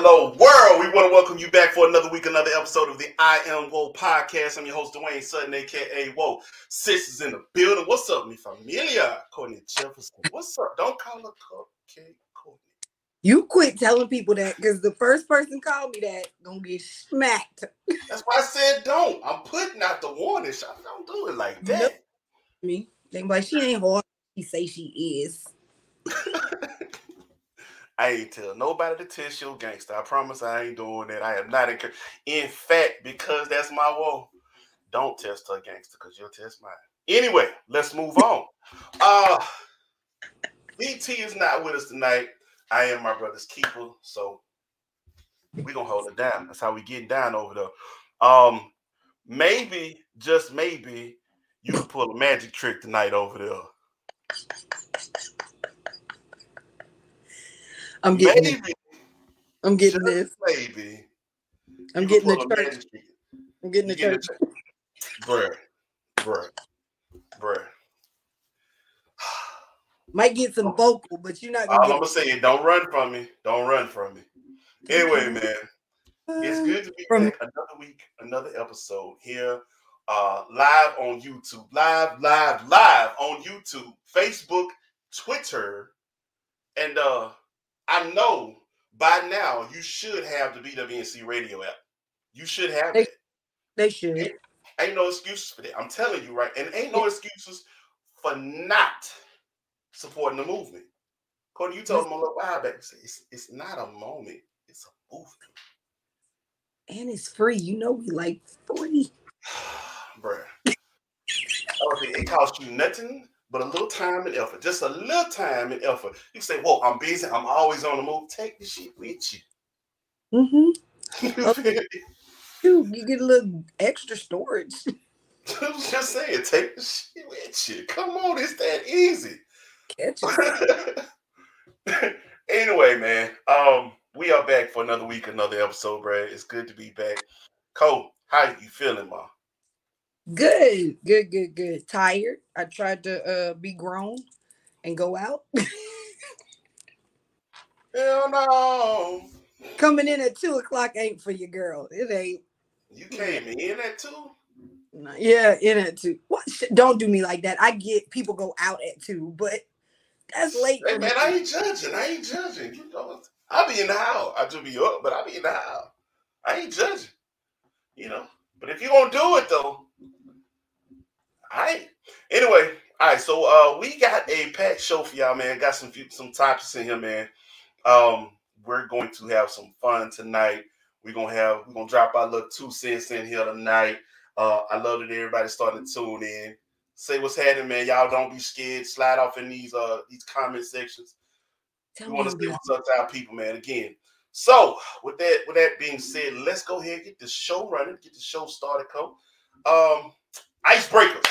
hello, world. We want to welcome you back for another week, another episode of the I Am Woe podcast. I'm your host, Dwayne Sutton, aka Woe. Sis is in the building. What's up, mi familia? Courtney Jefferson. What's up? Don't call her cupcake Courtney. You quit telling people that because the first person called me that gonna get smacked. That's why I said don't. I'm putting out the warning shot. Don't do it like that. Nope. Me, they like she ain't hard. She say she is. I ain't tell nobody to test your gangster. I promise I ain't doing that. I am not encouraged. In fact, because that's my woe, don't test her gangster because you'll test mine. Anyway, let's move on. Uh BT is not with us tonight. I am my brother's keeper, so we're gonna hold it down. That's how we getting down over there. Um, maybe, just maybe, you can pull a magic trick tonight over there. I'm getting it. Maybe, I'm getting this. maybe. I'm you can getting the church. I'm getting the church. it, bruh, bruh, bruh. Might get some vocal, but you're not gonna I'm gonna say is don't run from me. Don't run from me. Anyway, man, it's good to be From- back. Another week, another episode here, uh, live on YouTube, live, live, live on YouTube, Facebook, Twitter, and uh, I know by now you should have the BWNC radio app. You should have They- it. They should. Ain't no excuses for that. I'm telling you, right? And ain't no excuses for not supporting the movement. Cody, you told them a little while back. It's, it's not a moment, it's a movement. And it's free. You know we like free. Bruh. Okay, it costs you nothing but a little time and effort. Just a little time and effort. You say, Whoa, I'm busy. I'm always on the move. Take the shit with you. Mm-hmm. You feel you get a little extra storage. I'm just saying, take the shit with you. Come on, it's that easy. Catch it. anyway, man, um, we are back for another week, another episode, Brad. It's good to be back. Cole, how you feeling, ma? Good, good, good, good. Tired. I tried to uh be grown and go out. Hell no. Coming in at two o'clock ain't for your girl. It ain't. You came in at two? Yeah, in at two. What? Don't do me like that. I get people go out at two, but that's late. Hey man. I ain't judging. I ain't judging. You know, I be in the house. I just be up, but I be in the house. I ain't judging. You know. But if you gonna do it though, I ain't. Anyway, all right. So uh we got a packed show for y'all, man. Got some few, some topics in here, man. Um, we're going to have some fun tonight. We're gonna have we're gonna drop our little two cents in here tonight. Uh, I love that everybody's starting to tune in. Say what's happening, man. Y'all don't be scared. Slide off in these uh these comment sections. Tell We want to see what's up to our people, man. Again. So with that with that being said, let's go ahead and get the show running, get the show started, Cole. Um, icebreakers.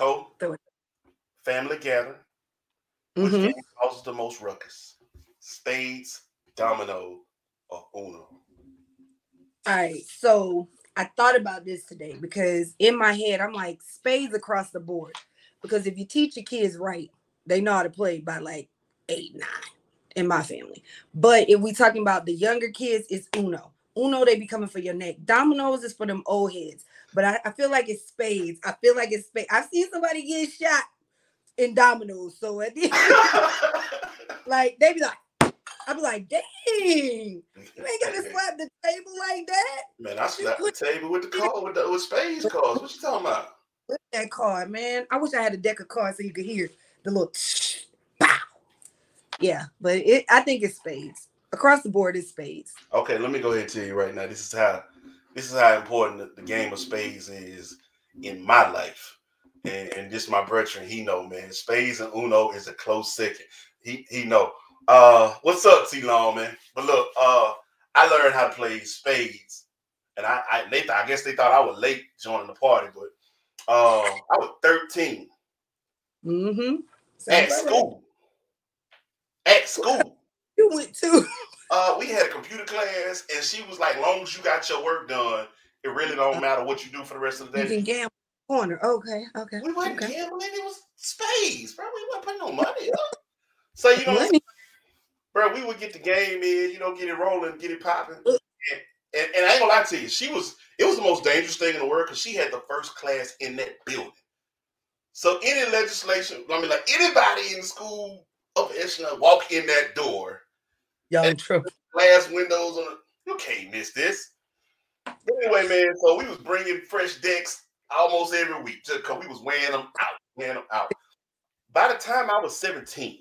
It. family gathering. Which Mhm. causes the most ruckus? Spades, domino, or uno? All right, so I thought about this today because in my head I'm like spades across the board. Because if you teach your kids right, they know how to play by like eight, nine in my family. But if we talking about the younger kids, it's Uno. Uno, they be coming for your neck. Dominoes is for them old heads. But I, I feel like it's spades. I feel like it's spades. I've seen somebody get shot in dominoes. So at the like they be like, I be like, dang, you ain't gonna slap the table like that. Man, I slapped the table with the card with the with spades cards. What you talking about? Look at that card, man. I wish I had a deck of cards so you could hear the little pow. Yeah, but it I think it's spades. Across the board, it's spades. Okay, let me go ahead and tell you right now. This is how this is how important the, game of spades is in my life. And, and this my brethren, he know, man. Spades and Uno is a close second. He he know. Uh what's up, T Long, man? But look, uh I learned how to play spades. And I, I they th- I guess they thought I was late joining the party, but uh I was 13 Mm-hmm. at school. At school. You went to. Uh, we had a computer class, and she was like, "Long as you got your work done, it really don't matter what you do for the rest of the day." You day." can gamble corner. Okay, okay. We wasn't okay. gambling; it was spades, bro. We wasn't putting no money up. So you know, Money. bro, we would get the game in, you know, get it rolling, get it popping. And, and, and I ain't gonna lie to you, she was it was the most dangerous thing in the world because she had the first class in that building. So any legislation, I mean, like anybody in the school of echelon walk in that door, Young true. glass windows on. You can't miss this. Anyway, man, so we was bringing fresh decks almost every week just because we was wearing them out, wearing them out. By the time I was 17,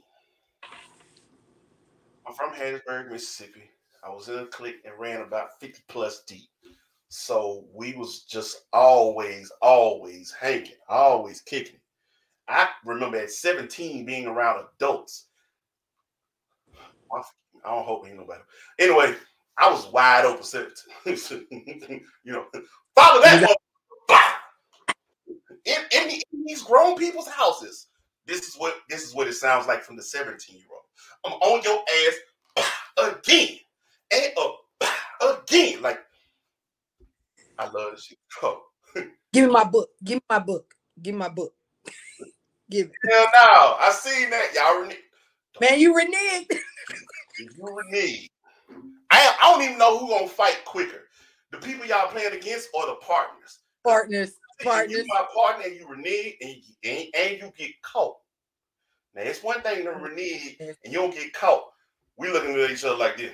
I'm from Hattiesburg, Mississippi. I was in a clique and ran about 50 plus deep. So we was just always, always hanging, always kicking. I remember at 17 being around adults. I don't hope ain't nobody. Anyway, I was wide open 17. you know, follow that in, in, the, in these grown people's houses. This is what this is what it sounds like from the 17 year old. I'm on your ass again and uh, again. Like I love this shit. Oh. Give me my book. Give me my book. Give me my book. Give it. Hell no. I seen that. Y'all reneged. Man, you reneged. You reneged. I, I don't even know who gonna fight quicker. The people y'all playing against or the partners. Partners. If Partners. you my partner and you renege and, you- and, and you get caught. Now it's one thing to oh, renege and you don't get caught. We looking at each other like this.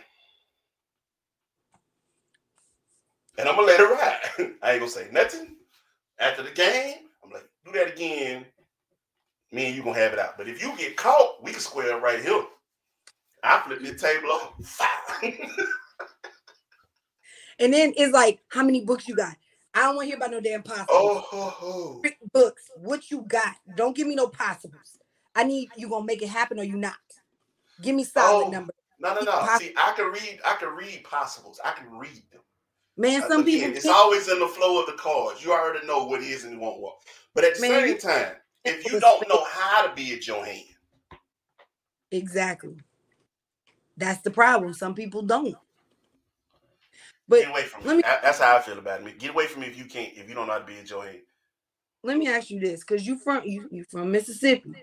And I'm gonna let it ride. I ain't gonna say nothing. After the game, I'm like, do that again. Me and you gonna have it out. But if you get caught, we can square right here. I flip the table over. And then it's like, how many books you got? I don't want to hear about no damn possibles. oh, ho. Pick books. What you got? Don't give me no possibles. I need you gonna make it happen or you not. Give me solid Oh, number. No, no, no. See, I can read. I can read possibles. I can read them. Man, Uh, some Again, people it's think- always in the flow of the cards. You already know what is and won't work. But at the Man, same time, if you don't know how to be at your hand, exactly. That's the problem. Some people don't. But get away from let me. me- That's how I feel about me. Get away from me if you can't. If you don't know how to be your hand, let me ask you this, because you from you you from Mississippi.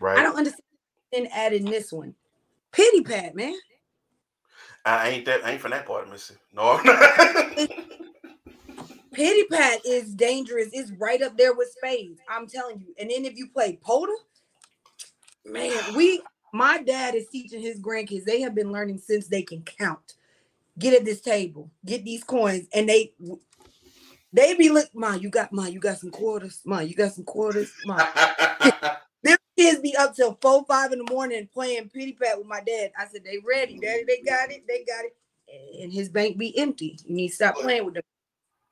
right? I don't understand And adding this one. Pity pat, man. I ain't that. I ain't from that part of Mississippi. No, Pity pat is dangerous. It's right up there with spades. I'm telling you. And then if you play Poda, man, we my dad is teaching his grandkids. They have been learning since they can count. Get at this table, get these coins, and they they be look, Ma, you got ma, you got some quarters, ma, you got some quarters, ma. Them kids be up till four, five in the morning playing pity pat with my dad. I said, they ready, daddy, they got it, they got it. And his bank be empty. You need to stop playing with them.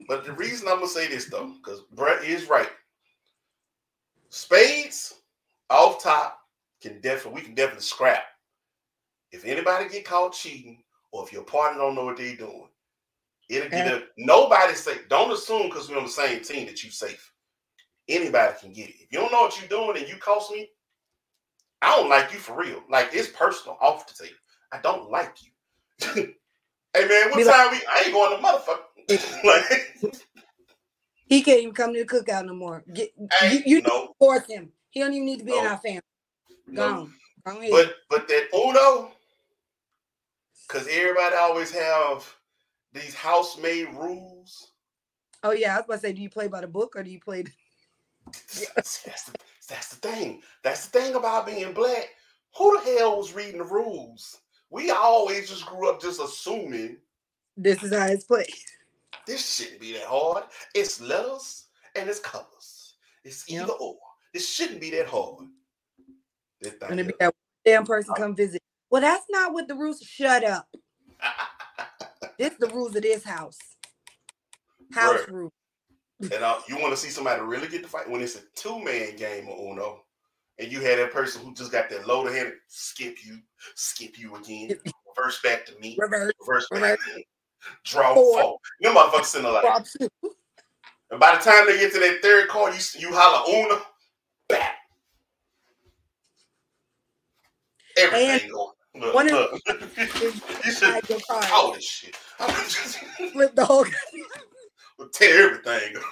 But the reason I'm gonna say this though, because Brett is right. Spades off top can definitely we can definitely scrap. If anybody get caught cheating, or if your partner don't know what they doing, it'll get Yeah. a nobody safe. Don't assume because we're on the same team that you're safe. Anybody can get it. If you don't know what you're doing and you cost me, I don't like you for real. Like it's personal off the table. I don't like you. hey man, what Be like- time we I ain't going to motherfucker. like He can't even come to the cookout no more. Get you, you no, force him. He don't even need to be in our family. No. Gone. But but that Uno, because everybody always have these house-made rules. oh yeah, I was about to say, do you play by the book or do you play? That's, the, that's the thing. That's the thing about being black. Who the hell was reading the rules? We always just grew up just assuming This is how it's played. this shouldn't be that hard. It's letters and it's colors. It's Yep. either or. This shouldn't be that hard. And it be that damn person come visit. Well, that's not what the rules. Shut up. This the rules of this house. House rule. And uh, you want to see somebody really get the fight when it's a two man game of Uno, and you had that person who just got that load of hand, skip you, skip you again, reverse back to me, Reverse. reverse back, reverse. draw Four. four. Them motherfuckers sitting there like, and by the time they get to that third card, you you holler Uno, back. Everything going. Look, one of- look. you should Hide your cards. all this shit. Flip the whole. Tear everything.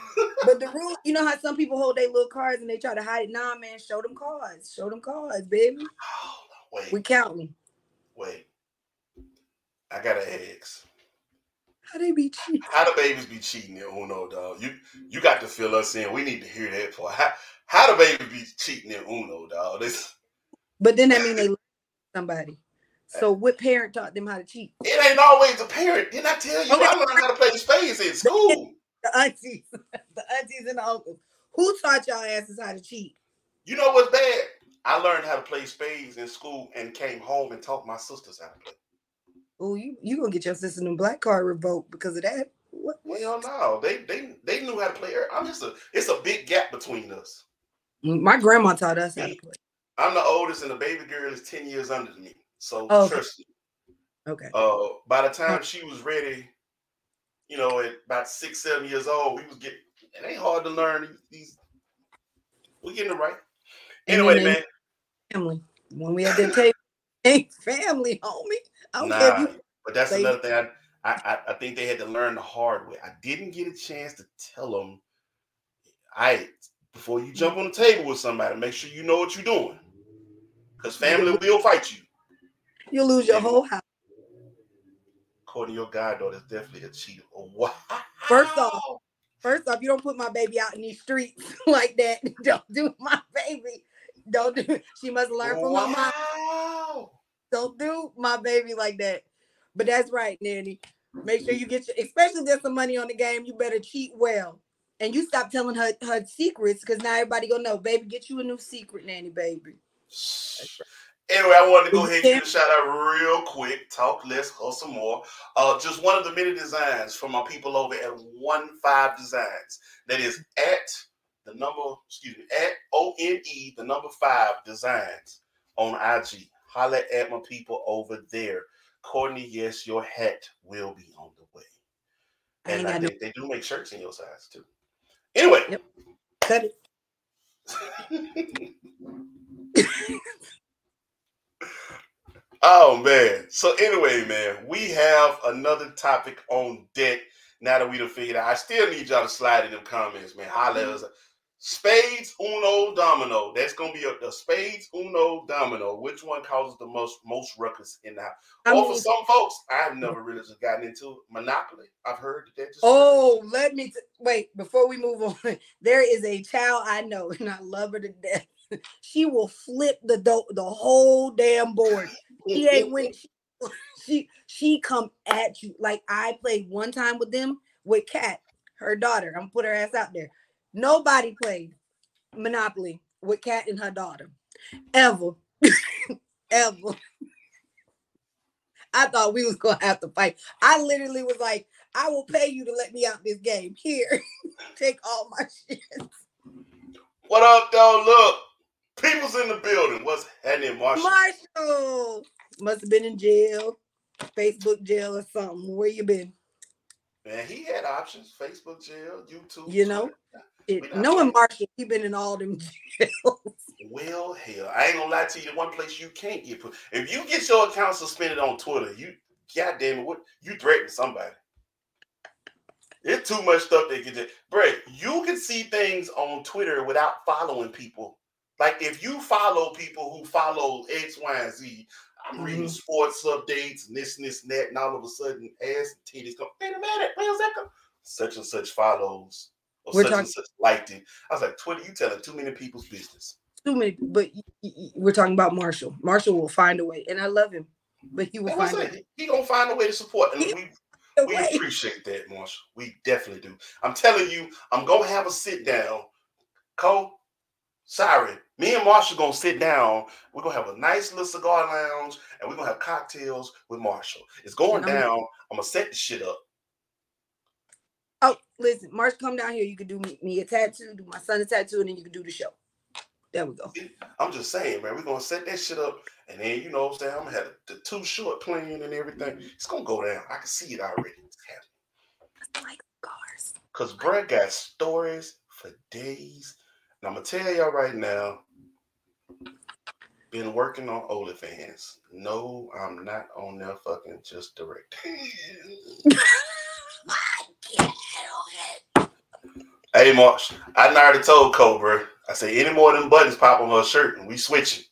But the rule, you know how some people hold their little cards and they try to hide it. Nah, man, show them cards. Show them cards, baby. Oh, Wait, We counting. wait. I gotta ask. How they be cheating? How the babies be cheating in Uno, dog? You you got to fill us in. We need to hear that part. How how the babies be cheating in Uno, dog? This But then that mean they somebody. Uh, so what parent taught them how to cheat? it ain't always a parent. Didn't I tell you? Okay. I learned how to play spades in school. The aunties, the aunties and the uncles. Who taught y'all asses how to cheat? You know what's bad? I learned how to play spades in school and came home and taught my sisters how to play. Oh, you you gonna get your sister in black card revoked because of that? What? Well, no, they they they knew how to play. I'm just a. It's a big gap between us. My grandma taught us how to play. I'm the oldest, and the baby girl is ten years under me. So Oh, okay. trust me. Okay. Uh, by the time she was ready, you know, at about six, seven years old, we was getting. It ain't hard to learn these. we getting it right. Anyway, man. Family. When we had that table, ain't family, homie. I don't care Nah, you but that's another thing. I, I I- I think they had to learn the hard way. I didn't get a chance to tell them. I before you jump on the table with somebody, make sure you know what you're doing, because family will fight you. you lose your whole house. According to your goddaughter, is definitely a cheater. Oh, wow. First off, First off, you don't put my baby out in these streets like that. Don't do my baby. Don't do. She must learn from my mom. Don't do my baby like that. But that's right, Nanny. Make sure you get your, especially if there's some money on the game. You better cheat well, and you stop telling her her secrets because now everybody gonna know. Baby, get you a new secret, Nanny, baby. Anyway, I wanted to go ahead and give a shout out real quick. Talk less, hustle more. Uh, just one of the many designs from my people over at One Five Designs. That is at the number, excuse me, at O N E, the number five designs on IG. Holla at my people over there. Courtney, yes, your hat will be on the way. And I no think they do make shirts in your size too. Anyway. Yep. cut it. oh man. So anyway, man, we have another topic on deck. Now that we done figured out, I still need y'all to slide in them comments, man. Holla us. Spades Uno Domino. That's gonna be a, the Spades Uno Domino. Which one causes the most most ruckus in the house? I mean, for some folks, I've never really just gotten into Monopoly. I've heard that. that just oh, let me t- wait before we move on. There is a child I know, and I love her to death. She will flip the do- the whole damn board. She ain't when she, she she come at you like I played one time with them with Kat, her daughter. I'm gonna put her ass out there. Nobody played Monopoly with Kat and her daughter ever, ever. I thought we was gonna have to fight. I literally was like, I will pay you to let me out this game. Here, take all my shit. What up, though? Look, people's in the building. What's happening, Marshall? Marshall must have been in jail, Facebook jail or something. Where you been? Man, he had options: Facebook jail, YouTube. You know? It, knowing. Marshall, he been in all them jails. Well, hell, I ain't gonna lie to you. The one place you can't get put. If you get your account suspended on Twitter, you goddamn it, what you threaten somebody. It's too much stuff they can do. Brett, you can see things on Twitter without following people. Like if you follow people who follow X, Y, and Z, I'm reading Mhm. sports updates and this and this and that, and all of a sudden ass and titties come. Wait a minute, where's that come? Such and such follows or We're such and talking- such liked it. I was like, Twitter, you telling too many people's business. Too many, but we're talking about Marshall. Marshall will find a way, and I love him, but he will And find a that? He gonna find a way to support, and we we way. appreciate that, Marshall. We definitely do. I'm telling you, I'm gonna have a sit down. Cole, sorry, me and Marshall gonna sit down. We're gonna have a nice little cigar lounge, and we're gonna have cocktails with Marshall. It's going I'm- down. I'm gonna set the shit up. Oh, listen, Marshall, come down here. You can do me, me a tattoo, do my son a tattoo, and then you can do the show. There we go. I'm just saying, man, we're gonna set that shit up, and then you know what I'm saying. I'm gonna have the two short playing and everything. It's gonna go down. I can see it already. It's happening. Like cars. Cause Brett got stories for days. And I'm gonna tell y'all right now, been working on OnlyFans. No, I'm not on there fucking just direct. hey Marsh, I already told Cobra. I say any more than buttons pop on her shirt and we switch switching.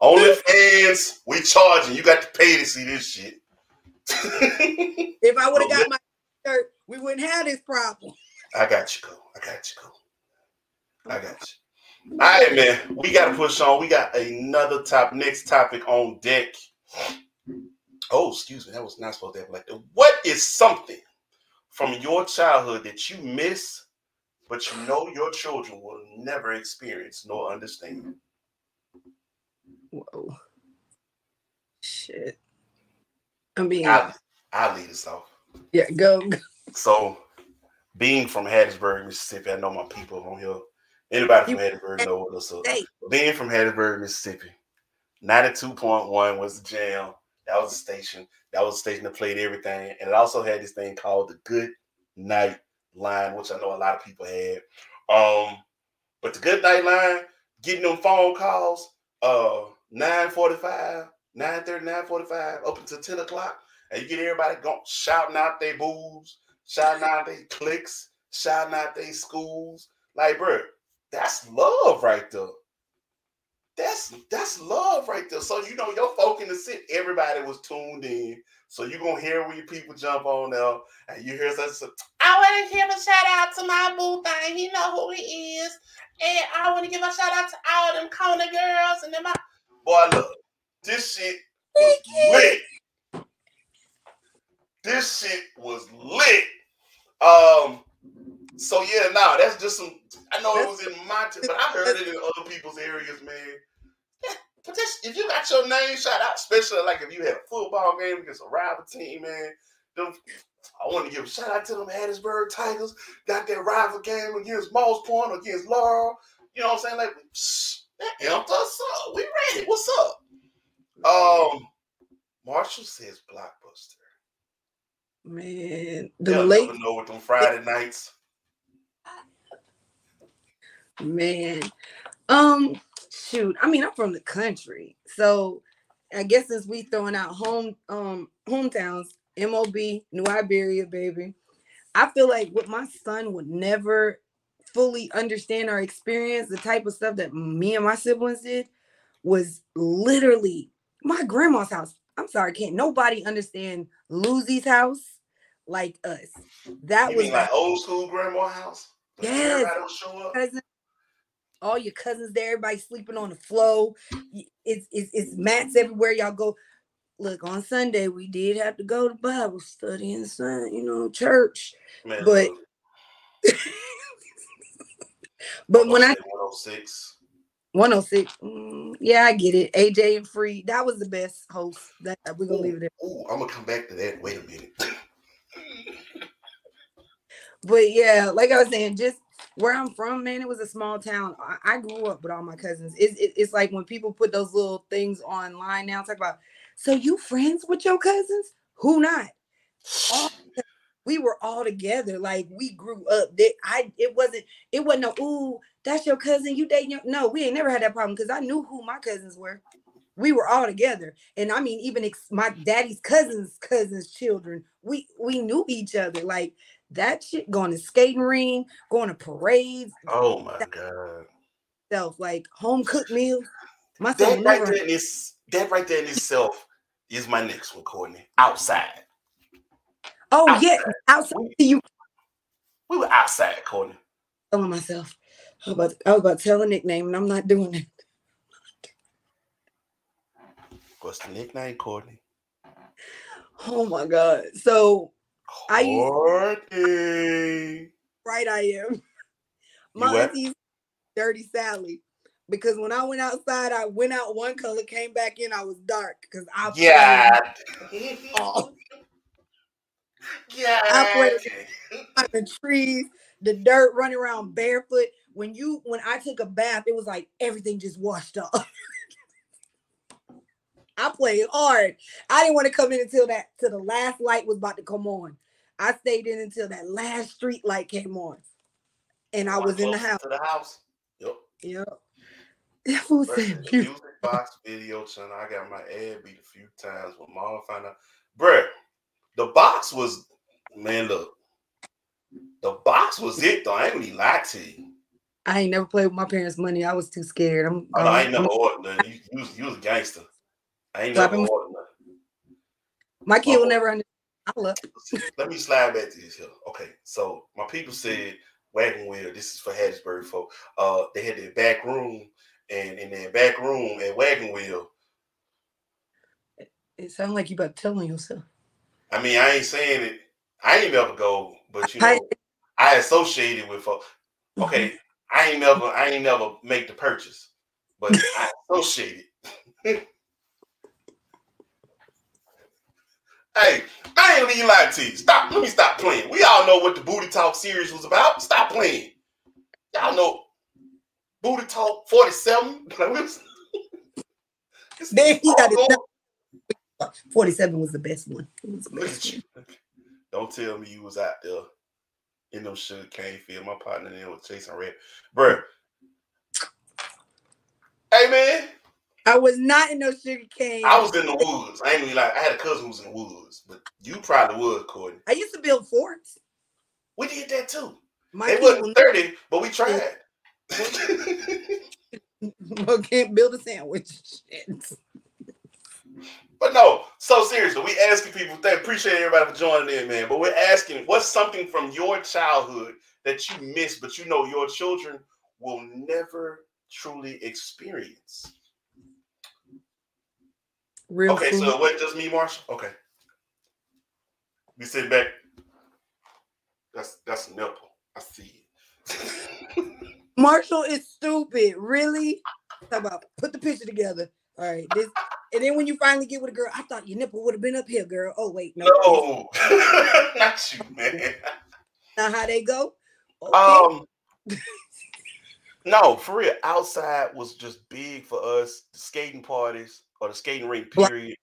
OnlyFans, we charging. You got to pay to see this shit. if I would have got my shirt, we wouldn't have this problem. I got you, Cole. I got you, Cole. I got you. All right, man. We got to push on. We got another top, next topic on deck. Oh, excuse me. That was not supposed to happen like that. What is something from your childhood that you miss, but you know your children will never experience nor understand? Whoa. Shit. I mean, I'll, I'll lead us off. yeah, go. go. So, being from Hattiesburg, Mississippi, I know my people on here. Anybody from Hattiesburg know what's up. Hey, Being from Hattiesburg, Mississippi, 92.1 was the jam. That was the station. That was the station that played everything. And it also had this thing called the Good Night Line, which I know a lot of people had. Um, but the Good Night Line, getting them phone calls, uh, 945, 930, 945, up until 10 o'clock. And you get everybody going shouting out their boobs, shouting out their clicks, shouting out their schools. Like, bro, that's love right there. That's that's love right there. So you know your folk in the city, everybody was tuned in. So you're gonna hear when your people jump on there and you hear such I want to give a shout out to my boo thing. He know who he is. And I want to give a shout out to all them corner girls and them. Boy, look, this shit was lit. This shit was lit. Um, so yeah, nah, that's just some. I know it was in my, t- but I heard it in other people's areas, man. Yeah, but that's, if you got your name shout out, especially like if you had a football game against a rival team, man. Them, I want to give a shout out to them Hattiesburg Tigers. Got their rival game against Moss Point against Laurel. You know what I'm saying? Like, psh, that amped us up. We ready. What's up? Um, Marshall says Blockbuster. man, the They'll late know with them Friday nights. Man. Um, shoot. I mean, I'm from the country, so I guess since we throwing out home um hometowns, MOB, New Iberia, baby. I feel like what my son would never fully understand or experience the type of stuff that me and my siblings did was literally my grandma's house. I'm sorry, can't nobody understand Lucy's house like us. That You was like old school grandma house? Yes. Everybody will show up. cousin, all your cousins there, everybody sleeping on the floor. It's, it's it's mats everywhere y'all go. Look, on Sunday we did have to go to Bible study and Sun, you know, church. Man, But- But when I 106. 106, mm, yeah, I get it. AJ and Free, that was the best host. That we're gonna leave it there. Ooh, I'm gonna come back to that. Wait a minute. But yeah, like I was saying, just where I'm from, man, it was a small town. I, I grew up with all my cousins. It's it, it's like when people put those little things online now, talk about. So you friends with your cousins? Who not? All, we were all together. Like we grew up. That I it wasn't it wasn't no ooh that's your cousin. You dating your no. We ain't never had that problem because I knew who my cousins were. We were all together, and I mean even ex- my daddy's cousins' cousins' children. We we knew each other. Like that shit. Going to skating ring, going to parades, oh my god. stuff like home cooked meals. My That right never. there in this that right there in itself is my next one, Courtney. Outside. Oh yeah, outside. outside you We were outside, Courtney. telling myself. I was, about to, I was about to tell a nickname, and I'm not doing it. What's the nickname, Courtney? Oh my god. So I used- right I am. My auntie's dirty Sally. Because when I went outside, I went out one color, came back in, I was dark because I Yeah. all Yeah. I on the trees, the dirt, running around barefoot. When you when I took a bath, it was like everything just washed off. I played hard. I didn't want to come in until that till the last light was about to come on. I stayed in until that last street light came on. And I was in the house. To the house. Yep. Yep. That fool said music box video channel. I got my ad beat a few times when mom found out. Bruh, the box was man, look. The box was it though. I ain't gonna lie to you. I ain't never played with my parents' money. I was too scared. I'm, Oh, no, I ain't never ordered. You, you, was, you was a gangster. I ain't never ordered nothing. My kid will never understand. I love. Let me slide back to this here. Okay, so my people said wagon wheel. This is for Hattiesburg folk. Uh, they had their back room, and in their back room at wagon wheel. It sounds like you about telling yourself. I mean, I ain't saying it. I ain't never go, but you know, I, I associated with folk. Okay, mm-hmm. I ain't never, I ain't never make the purchase, but I associated. Hey, I ain't even lying to you. Stop. Let me stop playing. We all know what the Booty Talk series was about. Stop playing. Y'all know Booty Talk 47. Man, he got it. 47 was the best one. The best one. Don't tell me you was out there in them sugar cane field. My partner there was chasing red. Bruh. Hey man, I was not in no sugar cane. I was in the woods. I ain't even like I had a cousin who was in the woods, but you probably was, Courtney. I used to build forts. We did that too. My they wasn't 30, but we tried. But can't build a sandwich. But no, so seriously, we asking people, they appreciate everybody for joining in, man. But we're asking, what's something from your childhood that you miss, but you know your children will never truly experience? Real okay, food. so what? Just me, Marshall. Okay. We sit back. That's that's a nipple. I see it. Marshall is stupid. Really? Talk about put the picture together. All right. This and then when you finally get with a girl, I thought your nipple would have been up here, girl. Oh wait, no. No, not you, man. Now how they go? Okay. Um. no, for real. Outside was just big for us. Skating parties or the skating ring, period.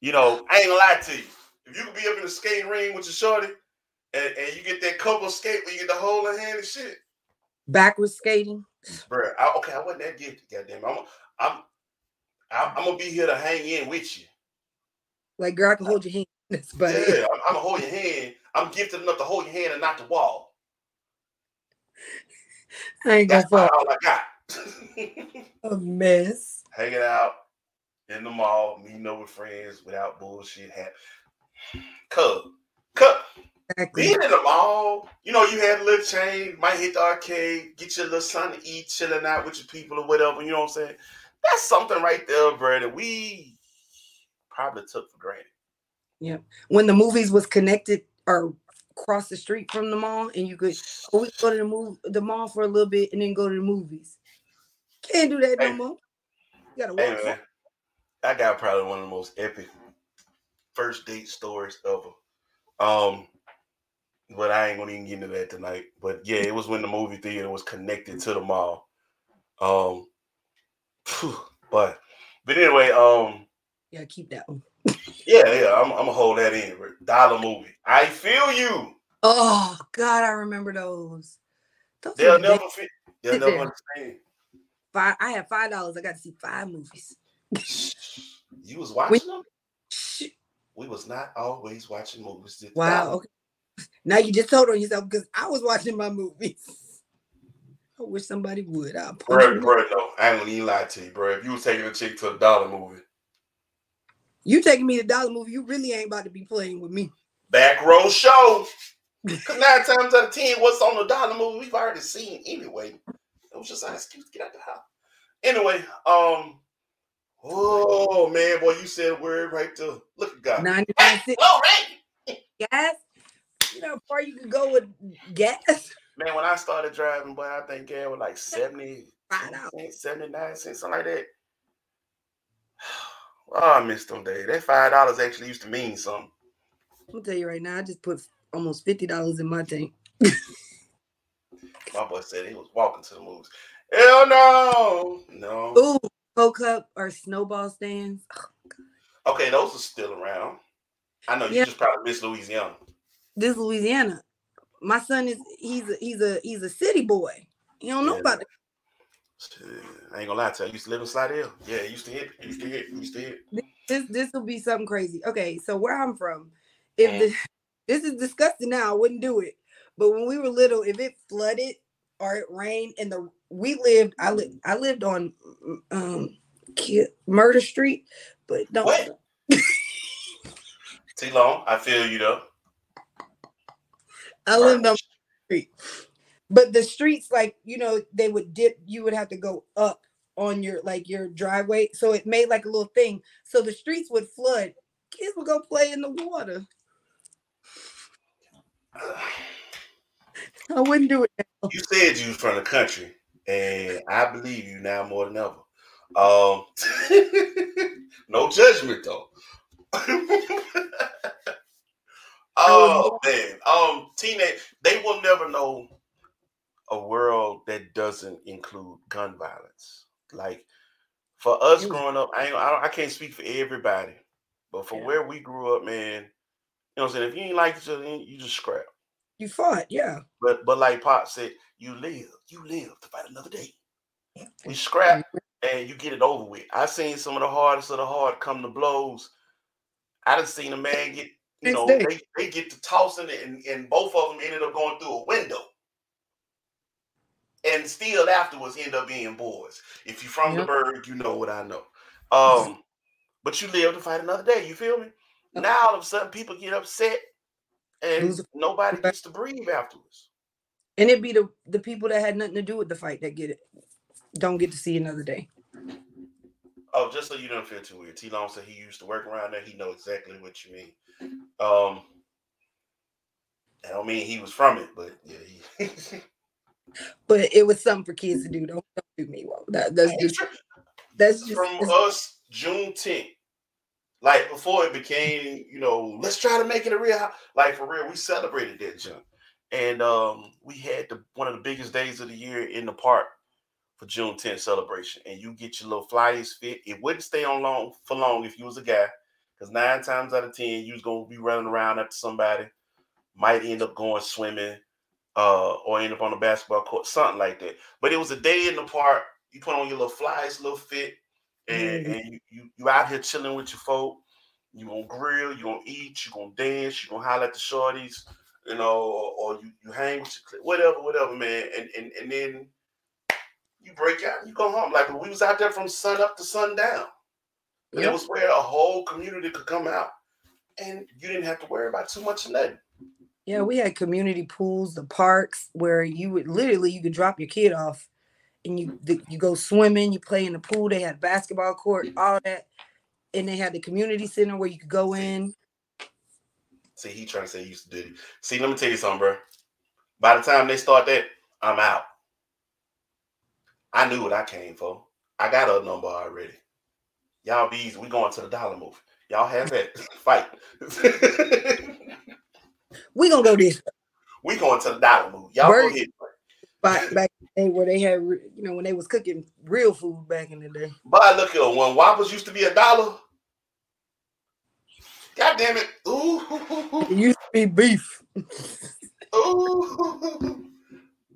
You know, I ain't gonna lie to you. If you could be up in the skating ring with your shorty and, and you get that couple skate where you get the hole in hand and shit. Backwards skating. Bro, I, okay, I wasn't that gifted, goddamn. I'm I'm I'm, I'm, gonna be here to hang in with you. Like girl, I can hold your hand. That's Yeah, I'm, I'm, gonna hold your hand. I'm gifted enough to hold your hand and not the wall. I ain't fall. all I got. A mess. Hanging out in the mall, meeting up with friends without bullshit. Have cub, cub. Exactly. Being in the mall, you know, you had a little change, might hit the arcade, get your little something to eat, chilling out with your people or whatever. You know what I'm saying? That's something right there, bro, that we probably took for granted. Yeah. When the movies was connected or across the street from the mall, and you could oh, we go to the move the mall for a little bit and then go to the movies. Can't do that hey. no more. You gotta work. Hey, I got probably one of the most epic first date stories ever. Um, but I ain't gonna even get into that tonight. But yeah, it was when the movie theater was connected to the mall. Um, but but anyway, um, yeah, keep that one. yeah, yeah, I'm, I'm gonna hold that in. Dollar movie. I feel you. Oh God, I remember those. those they'll never fit. They'll never understand. Five. I had five dollars. I got to see five movies. You was watching them? We was not always watching movies. Wow. Okay. Now you just told on yourself because I was watching my movies. I wish somebody would. I'll bro, bro, no, I ain't gonna even lie to you, bro. If you was taking a chick to a dollar movie, you taking me to dollar movie, you really ain't about to be playing with me. Back row show. Cause nine times out of ten, what's on the dollar movie we've already seen anyway. It was just an excuse to get out the house. Anyway, um, Oh man, boy, you said a word right there. Look at God. 99 cents. Oh, right. Gas. You know, far you could go with gas. Man, when I started driving, boy, I think gas was like 70, 79 cents, something like that. Oh, I missed them days. That five dollars actually used to mean something. I'll tell you right now, I just put almost fifty dollars in my tank. my boy said he was walking to the movies. Hell no, no. Ooh, Coke Cup or snowball stands. Oh, okay, those are still around. I know you yeah. just probably miss Louisiana. This Louisiana. My son is he's a he's a he's a city boy. You don't know yeah. about it. I ain't gonna lie to you. I used to live in Slidell. Yeah, used to hit, used to hit, used to hit. This this will be something crazy. Okay, so where I'm from, if mm. the, this is disgusting now, I wouldn't do it. But when we were little, if it flooded or it rained and the we lived I lived I lived on um Murder Street, but don't T Long, I feel you though. I lived on street. But the streets, like, you know, they would dip, you would have to go up on your like your driveway. So it made like a little thing. So the streets would flood. Kids would go play in the water. I wouldn't do it. Now. You said you was from the country, and I believe you now more than ever. Um, no judgment though. oh man, um, teenage they will never know a world that doesn't include gun violence. Like for us growing up, I ain't, I, don't, I can't speak for everybody, but for yeah. where we grew up, man, you know what I'm saying. If you ain't like each other, you just scrap. You fought, yeah. But but like Pop said, you live, you live to fight another day. We scrap and you get it over with. I seen some of the hardest of the hard come to blows. I done seen a man get, you know, they, they get to tossing it and, and both of them ended up going through a window. And still afterwards end up being boys. If you're from yep. the bird, you know what I know. Um, but you live to fight another day. You feel me? Now all of a sudden people get upset and nobody gets to breathe afterwards. And it'd be the the people that had nothing to do with the fight that get it, don't get to see another day. Oh, just so you don't feel too weird. T Long said he used to work around there. He know exactly what you mean. Um, I don't mean he was from it, but yeah. He but it was something for kids to do. Don't, don't do me well. That, that's just that's just from us Juneteenth like before it became, you know, let's try to make it a real like for real. We celebrated that jump, and um, we had the one of the biggest days of the year in the park for Juneteenth celebration. And you get your little flyers fit. It wouldn't stay on long for long if you was a guy, because nine times out of ten you was gonna be running around after somebody, might end up going swimming, uh, or end up on the basketball court, something like that. But it was a day in the park. You put on your little flyers, little fit and, mm-hmm. and you, you you out here chilling with your folk. You gonna grill, you gonna eat, you gonna dance, you gonna holler at the shorties, you know, or, or you, you hang with your whatever, whatever, man. And and and then you break out, you go home. Like we was out there from sun up to sundown. Yep. It was where a whole community could come out, and you didn't have to worry about too much of nothing. Yeah, we had community pools, the parks where you would literally you could drop your kid off and you the, you go swimming, you play in the pool. They had basketball court, all that, and they had the community center where you could go in. See, he trying to say he used to do. It. See, let me tell you something, bro. By the time they start that, I'm out. I knew what I came for. I got a number already. Y'all bees, we going to the dollar move. Y'all have that fight. we gonna go this. We going to the dollar move. Y'all Bird, go ahead back back day where they had you know when they was cooking real food back in the day. But look at when Whoppers used to be a dollar. God damn it! Ooh, it used to be beef. Ooh.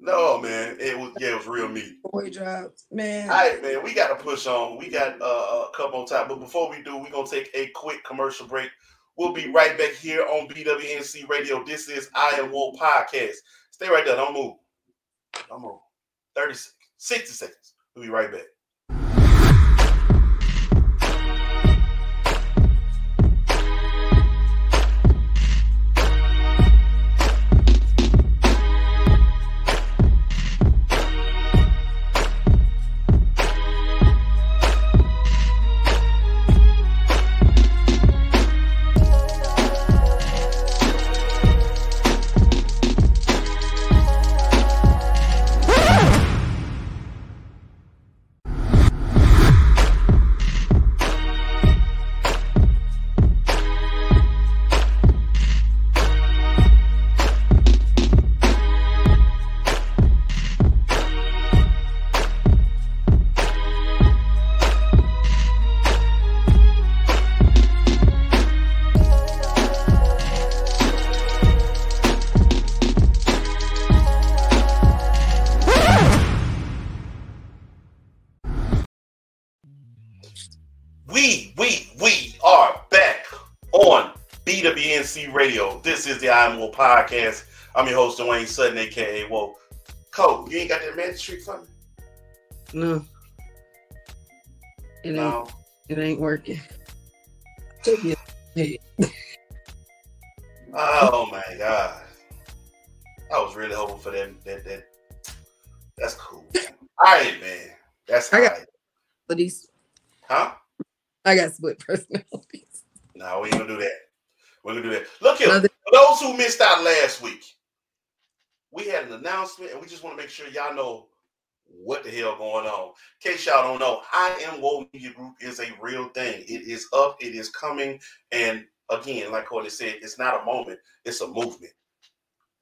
No man, it was yeah, it was real meat. Boy jobs, man. All right, man, we got to push on. We got uh, a couple on time, but before we do, we're gonna take a quick commercial break. We'll be right back here on BWNC Radio. This is I Am Woe Podcast. Stay right there, don't move. I'm on 30 seconds, 60 seconds. We'll be right back. Radio. This is the I'm Woke podcast. I'm your host, Dwayne Sutton, aka Whoa. Cole, you ain't got that magic trick for me? No. It no. ain't it ain't working. Oh my god. I was really hoping for that. That that. That's cool. All right, man. That's I got right. These Huh? I got split personalities. No, we ain't gonna do that. We're gonna do that. Look here, for those who missed out last week, we had an announcement, and we just want to make sure y'all know what the hell going on. In case y'all don't know, I Am Woe Media Group is a real thing. It is up, it is coming, and again, like Courtney said, it's not a moment, it's a movement.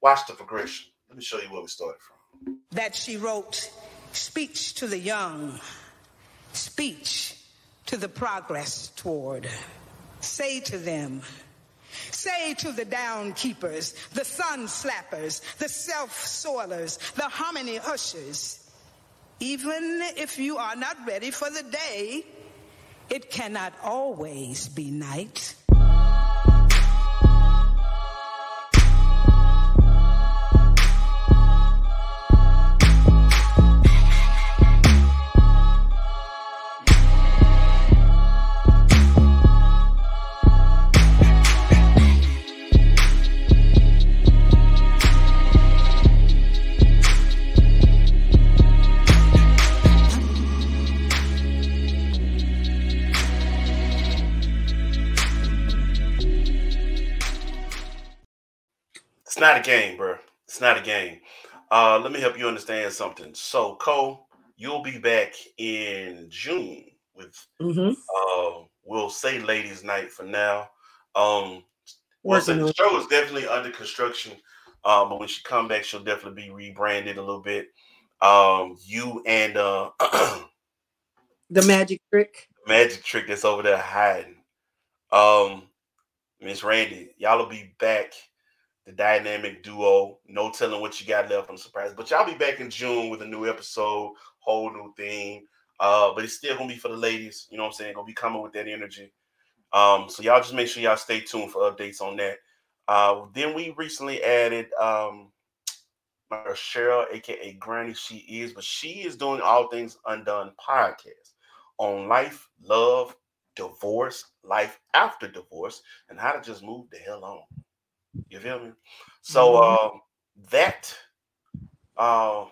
Watch the progression. Let me show you where we started from. that she wrote speech to the young, speech to the progress toward. Say to them, say to the down keepers, the sun slappers, the self soilers, the hominy ushers, even if you are not ready for the day, it cannot always be night. Not a game, bro. It's not a game. Uh, let me help you understand something. So, Cole, you'll be back in June with Mm-hmm. uh we'll say ladies night for now. Um well, so the show is definitely under construction. Um, but when she come back, she'll definitely be rebranded a little bit. Um, you and uh the magic trick. Magic Trick that's over there hiding. Um, Miss Randy, y'all will be back. The dynamic duo. No telling what you got left. I'm surprised, but y'all be back in June with a new episode, whole new theme. Uh, but it's still gonna be for the ladies. You know what I'm saying? Gonna be coming with that energy. Um, so y'all just make sure y'all stay tuned for updates on that. Uh, then we recently added um Cheryl, aka Granny. She is, but she is doing all things undone podcast on life, love, divorce, life after divorce, and how to just move the hell on. You feel me? So um, that uh,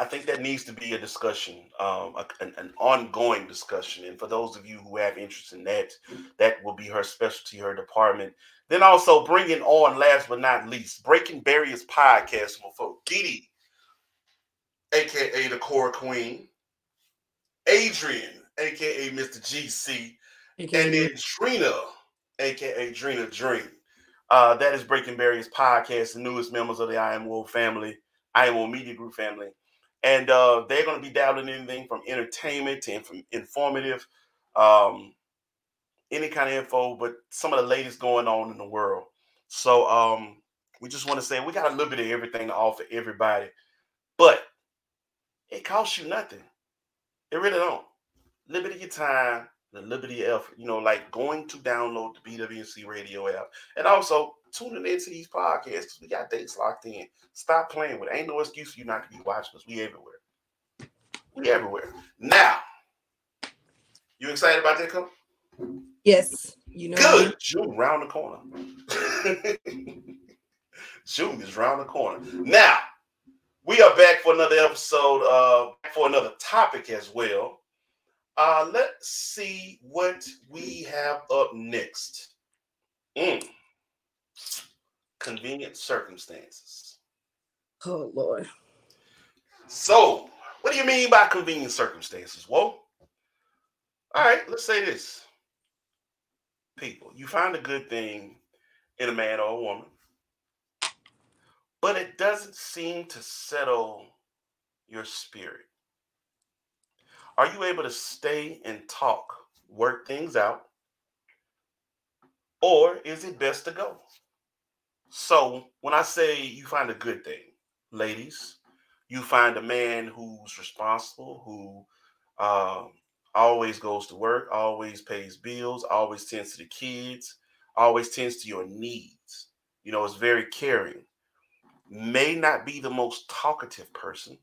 I think that needs to be a discussion, um, a- an, an ongoing discussion. And for those of you who have interest in that, that will be her specialty, her department. Then also bringing on, last but not least, Breaking Barriers podcast, my folk, Didi, aka the Core Queen, Adrian, aka Mr. GC, and then Trina, aka Drina Dream. Uh, that is Breaking Barriers podcast, the newest members of the I Am World family, I Am World Media Group family. And uh, they're going to be dabbling in anything from entertainment to inf- informative, um, any kind of info, but some of the latest going on in the world. So um, we just want to say we got a little bit of everything to offer everybody, but it costs you nothing. It really don't. Little bit of your time, the Liberty bit of your effort. You know, like going to download the BWC radio app, and also tuning into these podcasts because we got dates locked in. Stop playing with it. Ain't no excuse for you not to be watching us. We everywhere. We everywhere. Now, you excited about that, Cole? Yes, you know. what I mean? Good. June round the corner. June is round the corner. Now, we are back for another episode, uh, for another topic as well. Uh, let's see what we have up next. Mm. Convenient circumstances. Oh Lord. So, what do you mean by convenient circumstances? Whoa. All right, let's say this. People, you find a good thing in a man or a woman, but it doesn't seem to settle your spirit. Are you able to stay and talk, work things out? Or is it best to go? So, when I say you find a good thing, ladies, you find a man who's responsible, who um, always goes to work, always pays bills, always tends to the kids, always tends to your needs. You know, is very caring. May not be the most talkative person,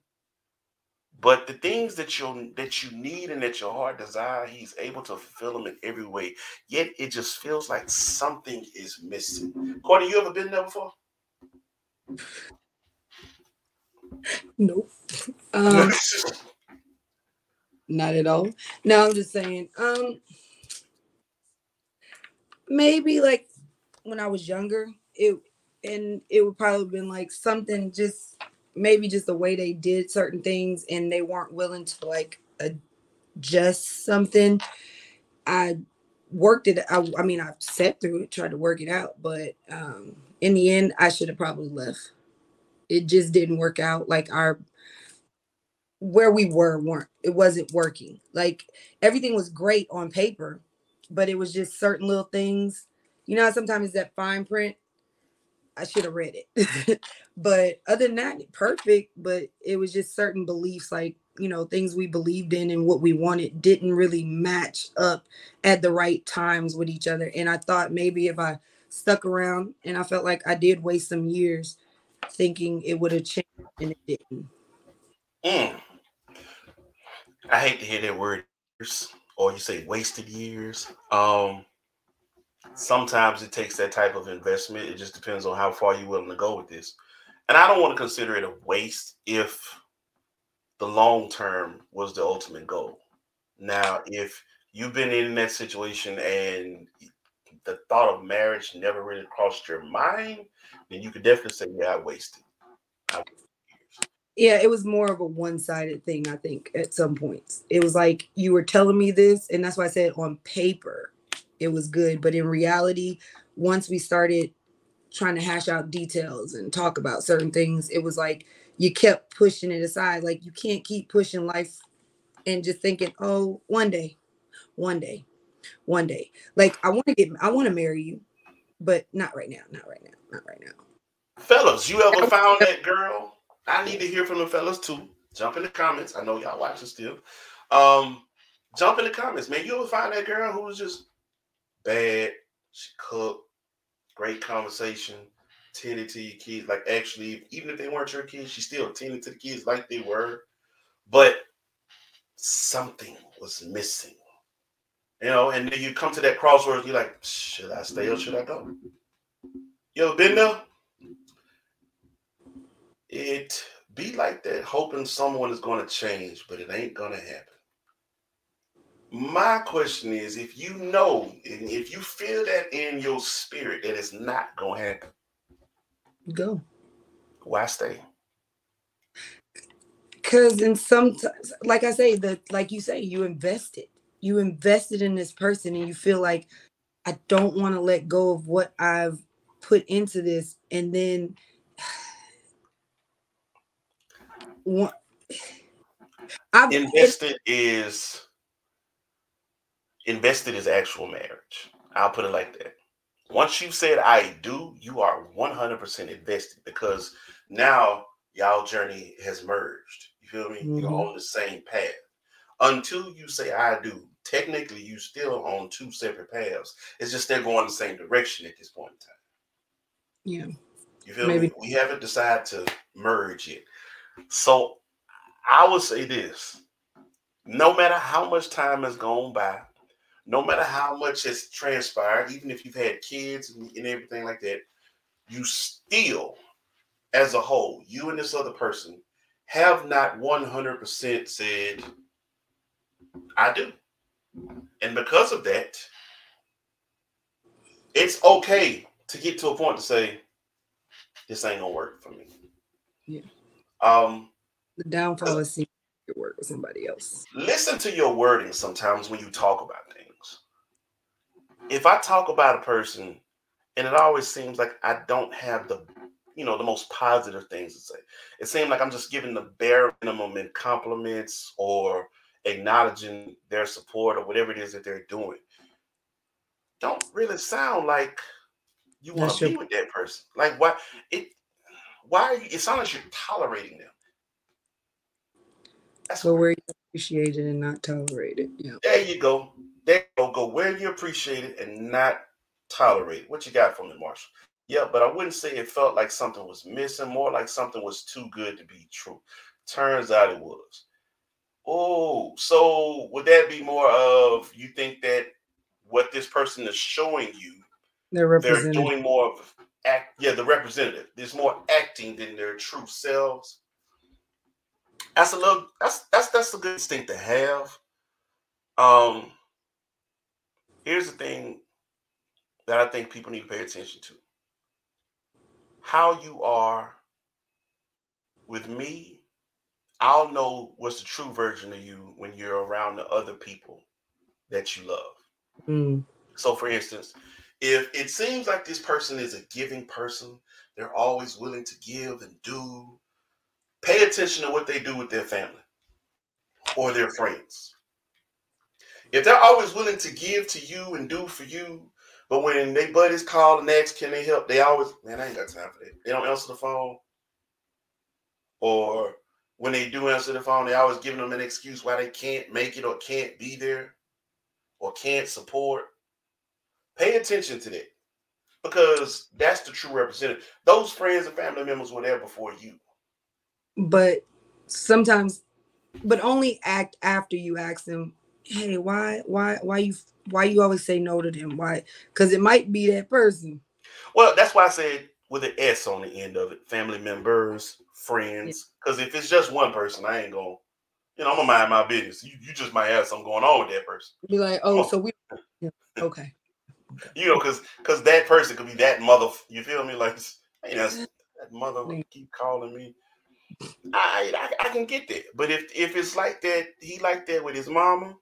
But the things that you that you need and that your heart desire, he's able to fulfill them in every way. Yet it just feels like something is missing. Courtney, you ever been there before? Nope. Um, not at all. No, I'm just saying. Um, maybe like when I was younger, it and it would probably have been like something just maybe just the way they did certain things and they weren't willing to like adjust something. I worked it. I, I mean, I sat through it, tried to work it out, but um, in the end, I should have probably left. It just didn't work out. Like our where we were weren't it wasn't working. Like everything was great on paper, but it was just certain little things. You know, sometimes that fine print I should have read it. but other than that, perfect. But it was just certain beliefs, like, you know, things we believed in and what we wanted didn't really match up at the right times with each other. And I thought maybe if I stuck around and I felt like I did waste some years thinking it would have changed and it didn't. Mm. I hate to hear that word or you say wasted years. Um sometimes it takes that type of investment. It just depends on how far you're willing to go with this. And I don't want to consider it a waste if the long term was the ultimate goal. Now, if you've been in that situation and the thought of marriage never really crossed your mind, then you could definitely say, Yeah, I wasted. Wasted yeah, it was more of a one-sided thing, I think, at some points. It was like you were telling me this, and that's why I said on paper it was good. But in reality, once we started trying to hash out details and talk about certain things, it was like you kept pushing it aside. Like you can't keep pushing life and just thinking, oh, one day, one day, one day. Like I want to get, I want to marry you, but not right now, not right now, not right now. Fellas, you ever found that girl? I need to hear from the fellas too. Jump in the comments. I know y'all watching still. Um, jump in the comments, man. You ever find that girl who was just bad. She cooked. Great conversation. Tended to your kids. Like actually, even if they weren't your kids, she still tended to the kids like they were. But something was missing. You know, and then you come to that crossroads, you're like, should I stay or should I go? You ever been there? It be like that, hoping someone is going to change, but it ain't going to happen. My question is if you know and if you feel that in your spirit that it's not gonna happen, go. Why stay? Because in some, like I say, that like you say, you invested. You invested in this person, and you feel like I don't want to let go of what I've put into this, and then what I've invested is invested is actual marriage. I'll put it like that. Once you've said I do, you are 100% invested because now y'all journey has merged. You feel me? Mm-hmm. You're on the same path. Until you say I do, technically you still on two separate paths. It's just they're going the same direction at this point in time. Yeah. You feel Maybe. me? We haven't decided to merge it. So I would say this no matter how much time has gone by, no matter how much has transpired, even if you've had kids and, and everything like that, you still, as a whole, you and this other person have not 100% said, I do. And because of that, it's okay to get to a point to say, this ain't gonna work for me. Yeah. Um the downfall is seeing it work with somebody else. Listen to your wording sometimes when you talk about things if I talk about a person and it always seems like I don't have the you know the most positive things to say. It seems like I'm just giving the bare minimum in compliments or acknowledging their support or whatever it is that they're doing. Don't really sound like you want to be with that person. Like why it why are you it sounds like you're tolerating them. That's so where you appreciated and not tolerated. Yeah. There you go. There go, go where you appreciate it and not tolerate it. What you got from the Marshall? Yeah, but I wouldn't say it felt like something was missing, more like something was too good to be true. Turns out it was. Oh, so would that be more of you think that what this person is showing you, They're they're doing more of act? Yeah, the representative. There's more acting than their true selves. That's a little. That's that's that's a good instinct to have. Um, here's the thing that I think people need to pay attention to: how you are with me I'll know what's the true version of you when you're around the other people that you love. Mm, So, for instance, if it seems like this person is a giving person, they're always willing to give and do, pay attention to what they do with their family or their friends. If they're always willing to give to you and do for you, but when they buddies call and ask, can they help? They always, man, I ain't got time for that. They don't answer the phone. Or when they do answer the phone, they always giving them an excuse why they can't make it or can't be there or can't support. Pay attention to that because that's the true representative. Those friends and family members were there before you. but sometimes, but only act after you ask them, "Hey, why, why, why you, why you always say no to them? Why? Because it might be that person." Well, that's why I said with an S on the end of it, family members, friends. Because if it's just one person, I ain't gonna, You know, I'm gonna mind my business. You, you just might have something going on with that person. Be like, "Oh, Oh. so we, yeah, okay." You know, because because that person could be that mother. You feel me? Like, hey, that's that mother keep calling me. I, I I can get that, but if if it's like that, he like that with his mama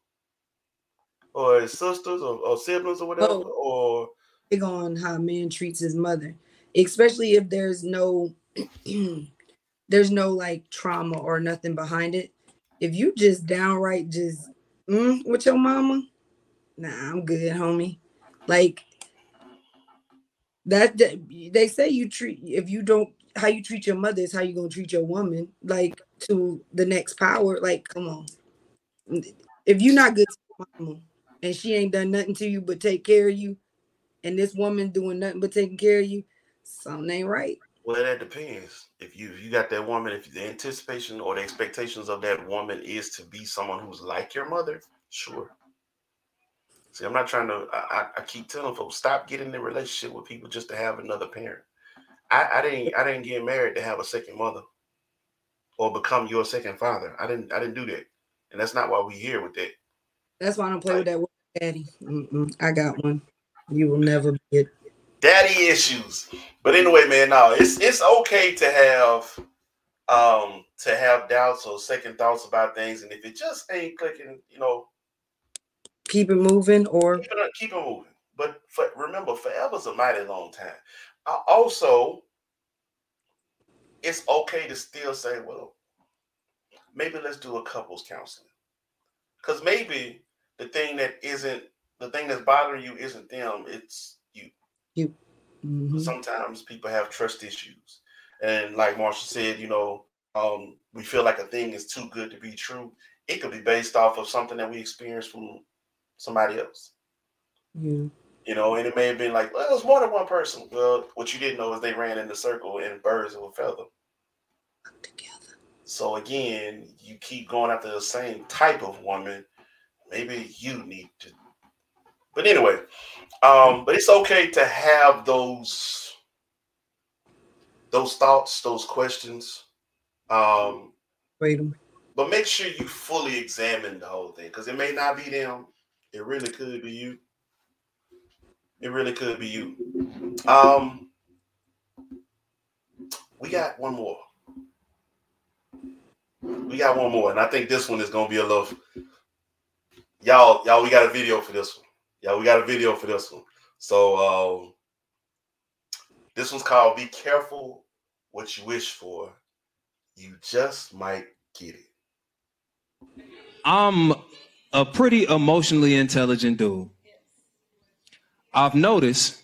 or his sisters or, or siblings or whatever, or big on how a man treats his mother, especially if there's no there's no like trauma or nothing behind it. If you just downright just mm, with your mama, nah, I'm good, homie. Like that, that they say you treat if you don't how you treat your mother is how you gonna treat your woman, like to the next power. Like, come on. If you're not good to your mama and she ain't done nothing to you but take care of you, and this woman doing nothing but taking care of you, something ain't right. Well, that depends. If you if you got that woman, if the anticipation or the expectations of that woman is to be someone who's like your mother, sure. See, I'm not trying to. I, I, keep telling folks stop getting in a relationship with people just to have another parent. I, I didn't I didn't get married to have a second mother or become your second father. I didn't I didn't do that, and that's not why we here with that. That's why I don't play with that word, daddy. Mm-mm, I got one. You will never be it. daddy issues. But anyway, man, no, it's it's okay to have um to have doubts or second thoughts about things, and if it just ain't clicking, you know, Keep it moving, or keep it, keep it moving. But for, remember, forever's a mighty long time. Uh, also, it's okay to still say, well, maybe let's do a couples counseling, because maybe the thing that isn't the thing that's bothering you isn't them, it's you. Mhm. sometimes people have trust issues and like Marsha said you know um, we feel like a thing is too good to be true it could be based off of something that we experienced from somebody else yeah. you know and it may have been like well it was more than one person well what you didn't know is they ran in the circle and birds of a feather together. so again you keep going after the same type of woman maybe you need to. But anyway um but it's okay to have those those thoughts those questions um Wait a but make sure you fully examine the whole thing because it may not be them. It really could be you. It really could be you. Um we got one more. We got one more and i think this one is going to be a little y'all y'all we got a video for this one yeah we got a video for this one so um this one's called be careful what you wish for you just might get it I'm a pretty emotionally intelligent dude. I've noticed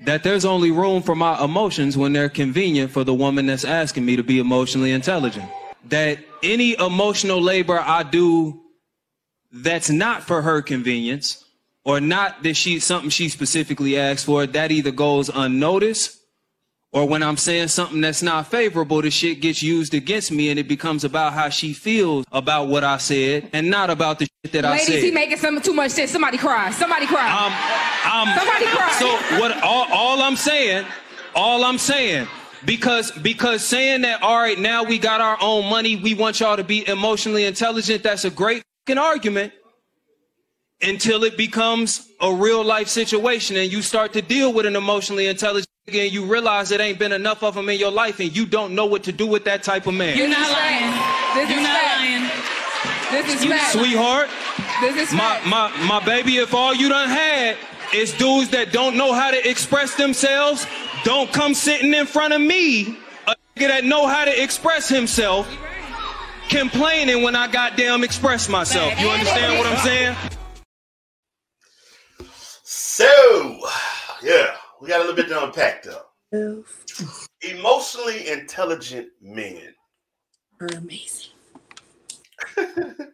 that there's only room for my emotions when they're convenient for the woman that's asking me to be emotionally intelligent. That any emotional labor I do that's not for her convenience or not that she something she specifically asked for, that either goes unnoticed or when I'm saying something that's not favorable, the shit gets used against me and it becomes about how she feels about what I said and not about the shit that I said. Ladies, he making some too much sense. Somebody cry. Somebody cry. I'm, I'm, Somebody cry. So what? All, all I'm saying, all I'm saying, because because saying that, all right, now we got our own money, we want y'all to be emotionally intelligent. That's a great argument. Until it becomes a real life situation and you start to deal with an emotionally intelligent and you realize it ain't been enough of them in your life and you don't know what to do with that type of man. You're not lying. This You're is not fact. lying. This is fact. Sweetheart, This is my, fact. my, my baby, if all you done had is dudes that don't know how to express themselves, don't come sitting in front of me, a nigga that know how to express himself, complaining when I goddamn express myself. You understand what I'm saying? So, yeah, we got a little bit to unpack though. Emotionally intelligent men, Are amazing.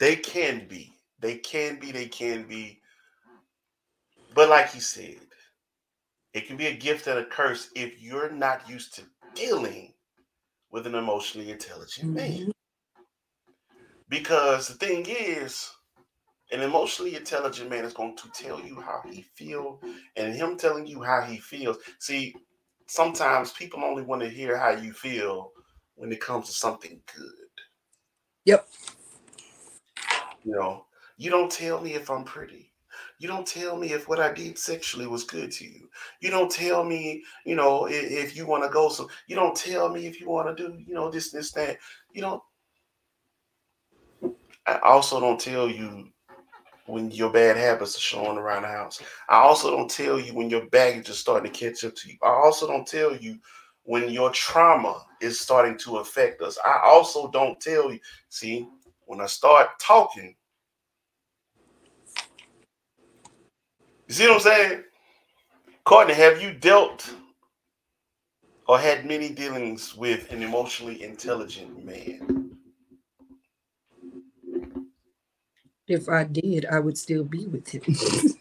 they can be. They can be, they can be. But like he said, it can be a gift and a curse if you're not used to dealing with an emotionally intelligent man. Mm-hmm. Because the thing is, an emotionally intelligent man is going to tell you how he feels, and him telling you how he feels. See, sometimes people only want to hear how you feel when it comes to something good. Yep. You know, you don't tell me if I'm pretty. You don't tell me if what I did sexually was good to you. You don't tell me, you know, i- if, you want to go. So you don't tell me if you want to do, you know, this, this, that. You don't. I also don't tell you when your bad habits are showing around the house. I also don't tell you when your baggage is starting to catch up to you. I also don't tell you when your trauma is starting to affect us. I also don't tell you. See, when I start talking, see what I'm saying? Courtney, have you dealt or had many dealings with an emotionally intelligent man? If I did, I would still be with him.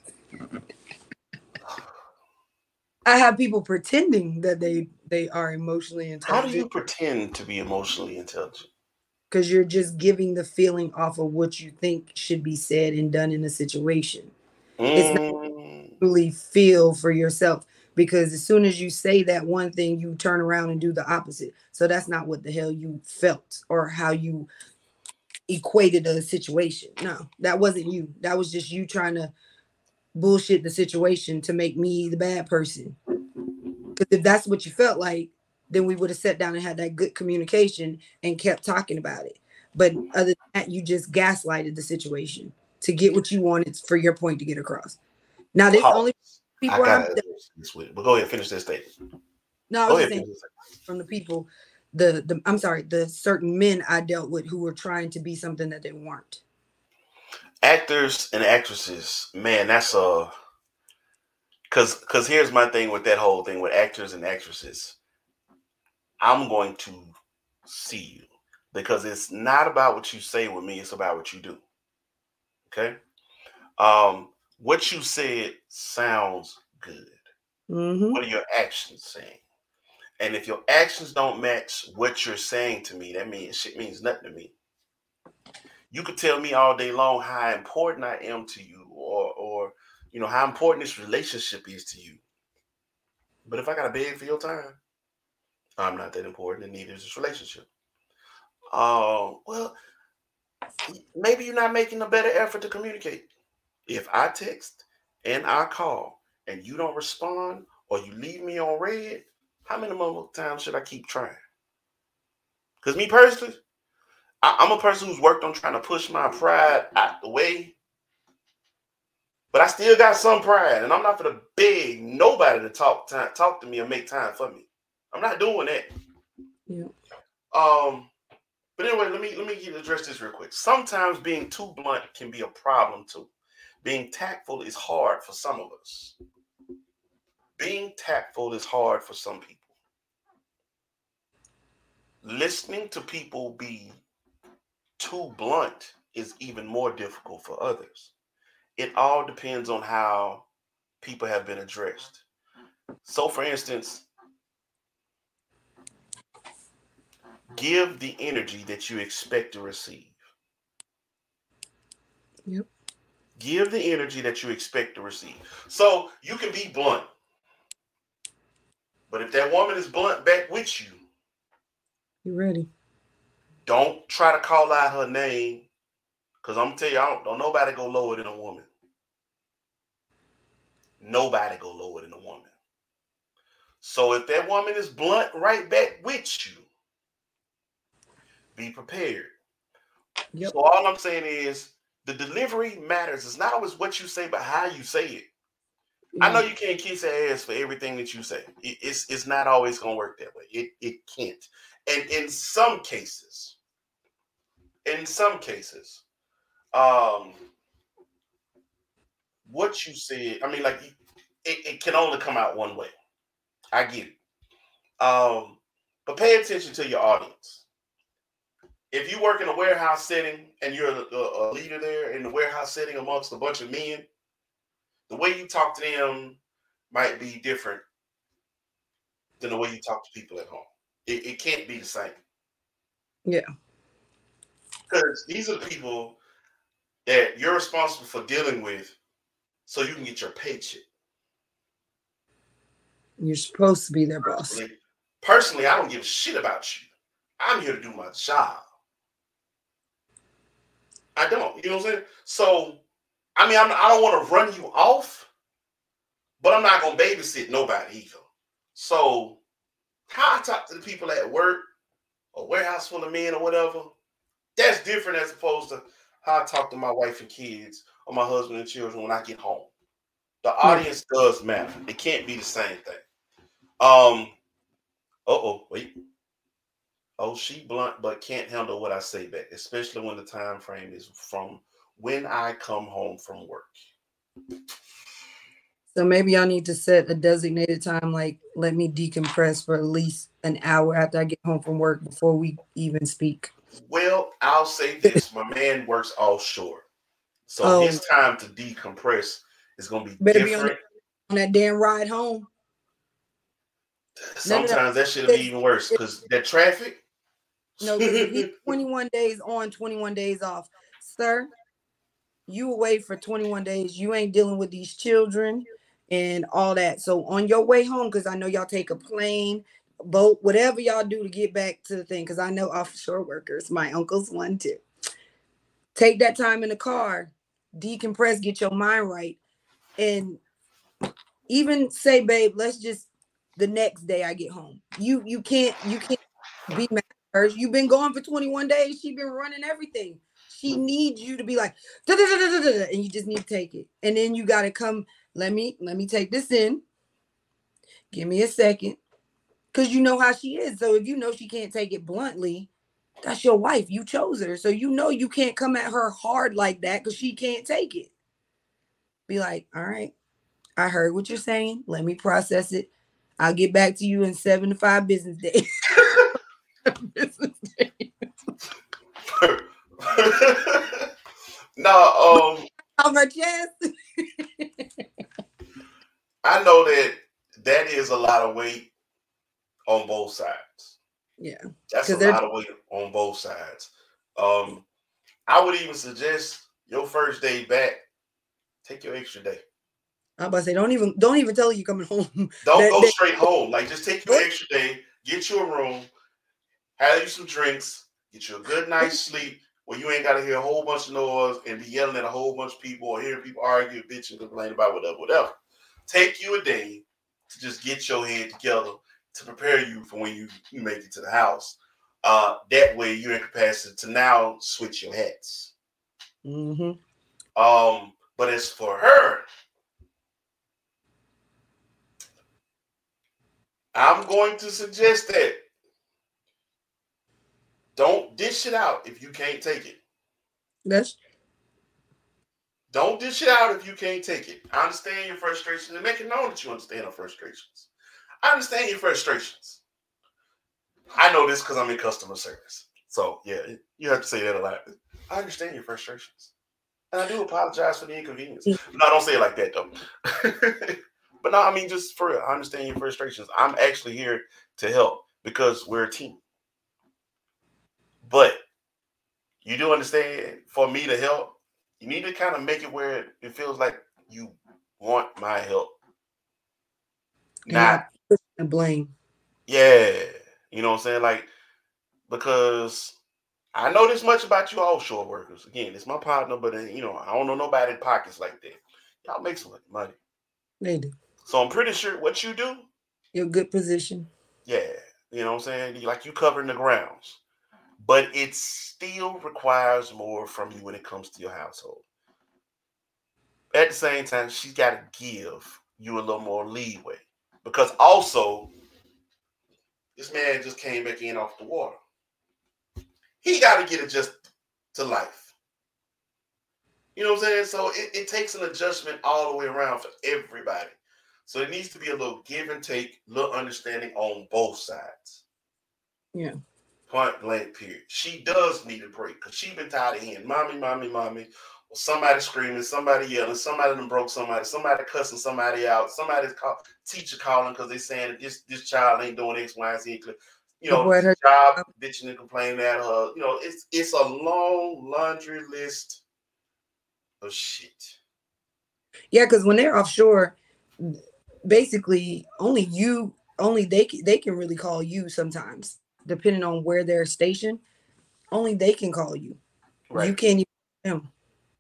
I have people pretending that they they are emotionally intelligent. How do you pretend to be emotionally intelligent? because you're just giving the feeling off of what you think should be said and done in a situation. It's not- mm. Really feel for yourself because as soon as you say that one thing, you turn around and do the opposite. So that's not what the hell you felt or how you equated a situation. No, that wasn't you. That was just you trying to bullshit the situation to make me the bad person. Because if that's what you felt like, then we would have sat down and had that good communication and kept talking about it. But other than that, you just gaslighted the situation to get what you wanted for your point to get across. Now, there's only people I'm, gotta this with, but go ahead, finish that statement. no, I was saying this from the people, the the I'm sorry, the certain men I dealt with who were trying to be something that they weren't. Actors and actresses, man, that's a because because here's my thing with that whole thing with actors and actresses. I'm going to see you because it's not about what you say with me, it's about what you do. Okay. Um, what you said sounds good. Mm-hmm. What are your actions saying? And if your actions don't match what you're saying to me, that means shit means nothing to me. You could tell me all day long how important I am to you, or or you know how important this relationship is to you. But if I gotta beg for your time, I'm not that important, and neither is this relationship. Oh well, maybe you're not making a better effort to communicate. If I text and I call and you don't respond or you leave me on red, how many more times should I keep trying? Because me personally, I, I'm a person who's worked on trying to push my pride out the way. But I still got some pride, and I'm not gonna beg nobody to talk time, talk to me or make time for me. I'm not doing that. Yeah. Um, but anyway, let me let me address this real quick. Sometimes being too blunt can be a problem too. Being tactful is hard for some of us. Being tactful is hard for some people. Listening to people be too blunt is even more difficult for others. It all depends on how people have been addressed. So, for instance, give the energy that you expect to receive. Yep. Give the energy that you expect to receive. So you can be blunt. But if that woman is blunt back with you, You ready? don't try to call out her name. Cause I'm gonna tell you, I don't, don't nobody go lower than a woman. Nobody go lower than a woman. So if that woman is blunt right back with you, be prepared. Yep. So all I'm saying is the delivery matters. It's not always what you say, but how you say it. I know you can't kiss her ass for everything that you say. It- it's it's not always gonna work that way. It it can't. And in some cases, in some cases, um, what you said, I mean, like it, it can only come out one way. I get it. Um, but pay attention to your audience. If you work in a warehouse setting and you're a, a- leader there in the warehouse setting amongst a bunch of men, the way you talk to them might be different than the way you talk to people at home. It, it can't be the same. Yeah. Because these are the people that you're responsible for dealing with so you can get your paycheck. You're supposed to be their boss. Personally, personally, I don't give a shit about you. I'm here to do my job. I don't. You know what I'm saying? So, I mean, I'm, I don't want to run you off, but I'm not gonna babysit nobody either. So, how I talk to the people at work, a warehouse full of men or whatever, that's different as opposed to how I talk to my wife and kids or my husband and children when I get home. The audience does matter. It can't be the same thing. Um. Uh oh. Wait. Oh, she blunt, but can't handle what I say back, especially when the time frame is from when I come home from work. So maybe I need to set a designated time, like let me decompress for at least an hour after I get home from work before we even speak. Well, I'll say this: my man works offshore, so Oh. his time to decompress is going to be Better be on different. On that damn ride home. No, no, no. Sometimes that should be even worse because that traffic. No, 'cause if he's 21 days on, 21 days off. Sir, you away for 21 days. You ain't dealing with these children and all that. So on your way home, because I know y'all take a plane, boat, whatever y'all do to get back to the thing, because I know offshore workers, my uncle's one too. Take that time in the car, decompress, get your mind right. And even say, babe, let's just the next day I get home. You you can't you can't be mad her. You've been gone for 21 days. She's been running everything. She needs you to be like, and you just need to take it. And then you got to come. Let me let me take this in. Give me a second, because you know how she is. So if you know she can't take it bluntly, that's your wife. You chose her, so you know you can't come at her hard like that because she can't take it. Be like, all right, I heard what you're saying. Let me process it. I'll get back to you in seven to five business days. business days. no, um, On my chest. I know that that is a lot of weight on both sides. Yeah. That's a lot of weight on both sides. Um, I would even suggest your first day back, take your extra day. I'm about to say, don't even don't even tell you're coming home. Don't That- go that- straight home. Like just take your extra day, get you a room, have you some drinks, get you a good night's sleep where you ain't gotta hear a whole bunch of noise and be yelling at a whole bunch of people or hearing people argue, bitch, and complain about whatever, whatever. Take you a day to just get your head together to prepare you for when you, you make it to the house. Uh, that way you're in capacity to now switch your hats. Mm-hmm. Um, but as for her, I'm going to suggest that don't dish it out if you can't take it. That's Don't dish it out if you can't take it. I understand your frustrations and make it known that you understand our frustrations. I understand your frustrations. I know this because I'm in customer service. So yeah, you have to say that a lot. I understand your frustrations. And I do apologize for the inconvenience. Mm. No, don't say it like that though. but no, I mean just for real, I understand your frustrations. I'm actually here to help because we're a team. But you do understand for me to help, you need to kind of make it where it, feels like you want my help. Not And blame. Yeah, you know what I'm saying? Like, because I know this much about you offshore workers. Again, it's my partner, but uh, you know, I don't know nobody in pockets like that. Y'all make some money. They do. So I'm pretty sure what you do, You're a good position. yeah, you know what I'm saying? Like you covering the grounds. But it still requires more from you when it comes to your household. At the same time, she's got to give you a little more leeway. Because also, this man just came back in off the water. He got to get adjusted to life. You know what I'm saying? So it, it takes an adjustment all the way around for everybody. So it needs to be a little give and take, little understanding on both sides. Yeah. Point blank, period. She does need a break because she been tired of hearing mommy, mommy, mommy, or somebody screaming, somebody yelling, somebody done broke somebody, somebody cussing somebody out, somebody's call, teacher calling because they saying that this this child ain't doing X, Y, and Z. You know, her job bitching and complaining at her. You know, it's it's a long laundry list of shit. Yeah, because when they're offshore, basically only you, only they can, they can really call you sometimes, depending on where they're stationed. Only they can call you. Right. You can't even call them.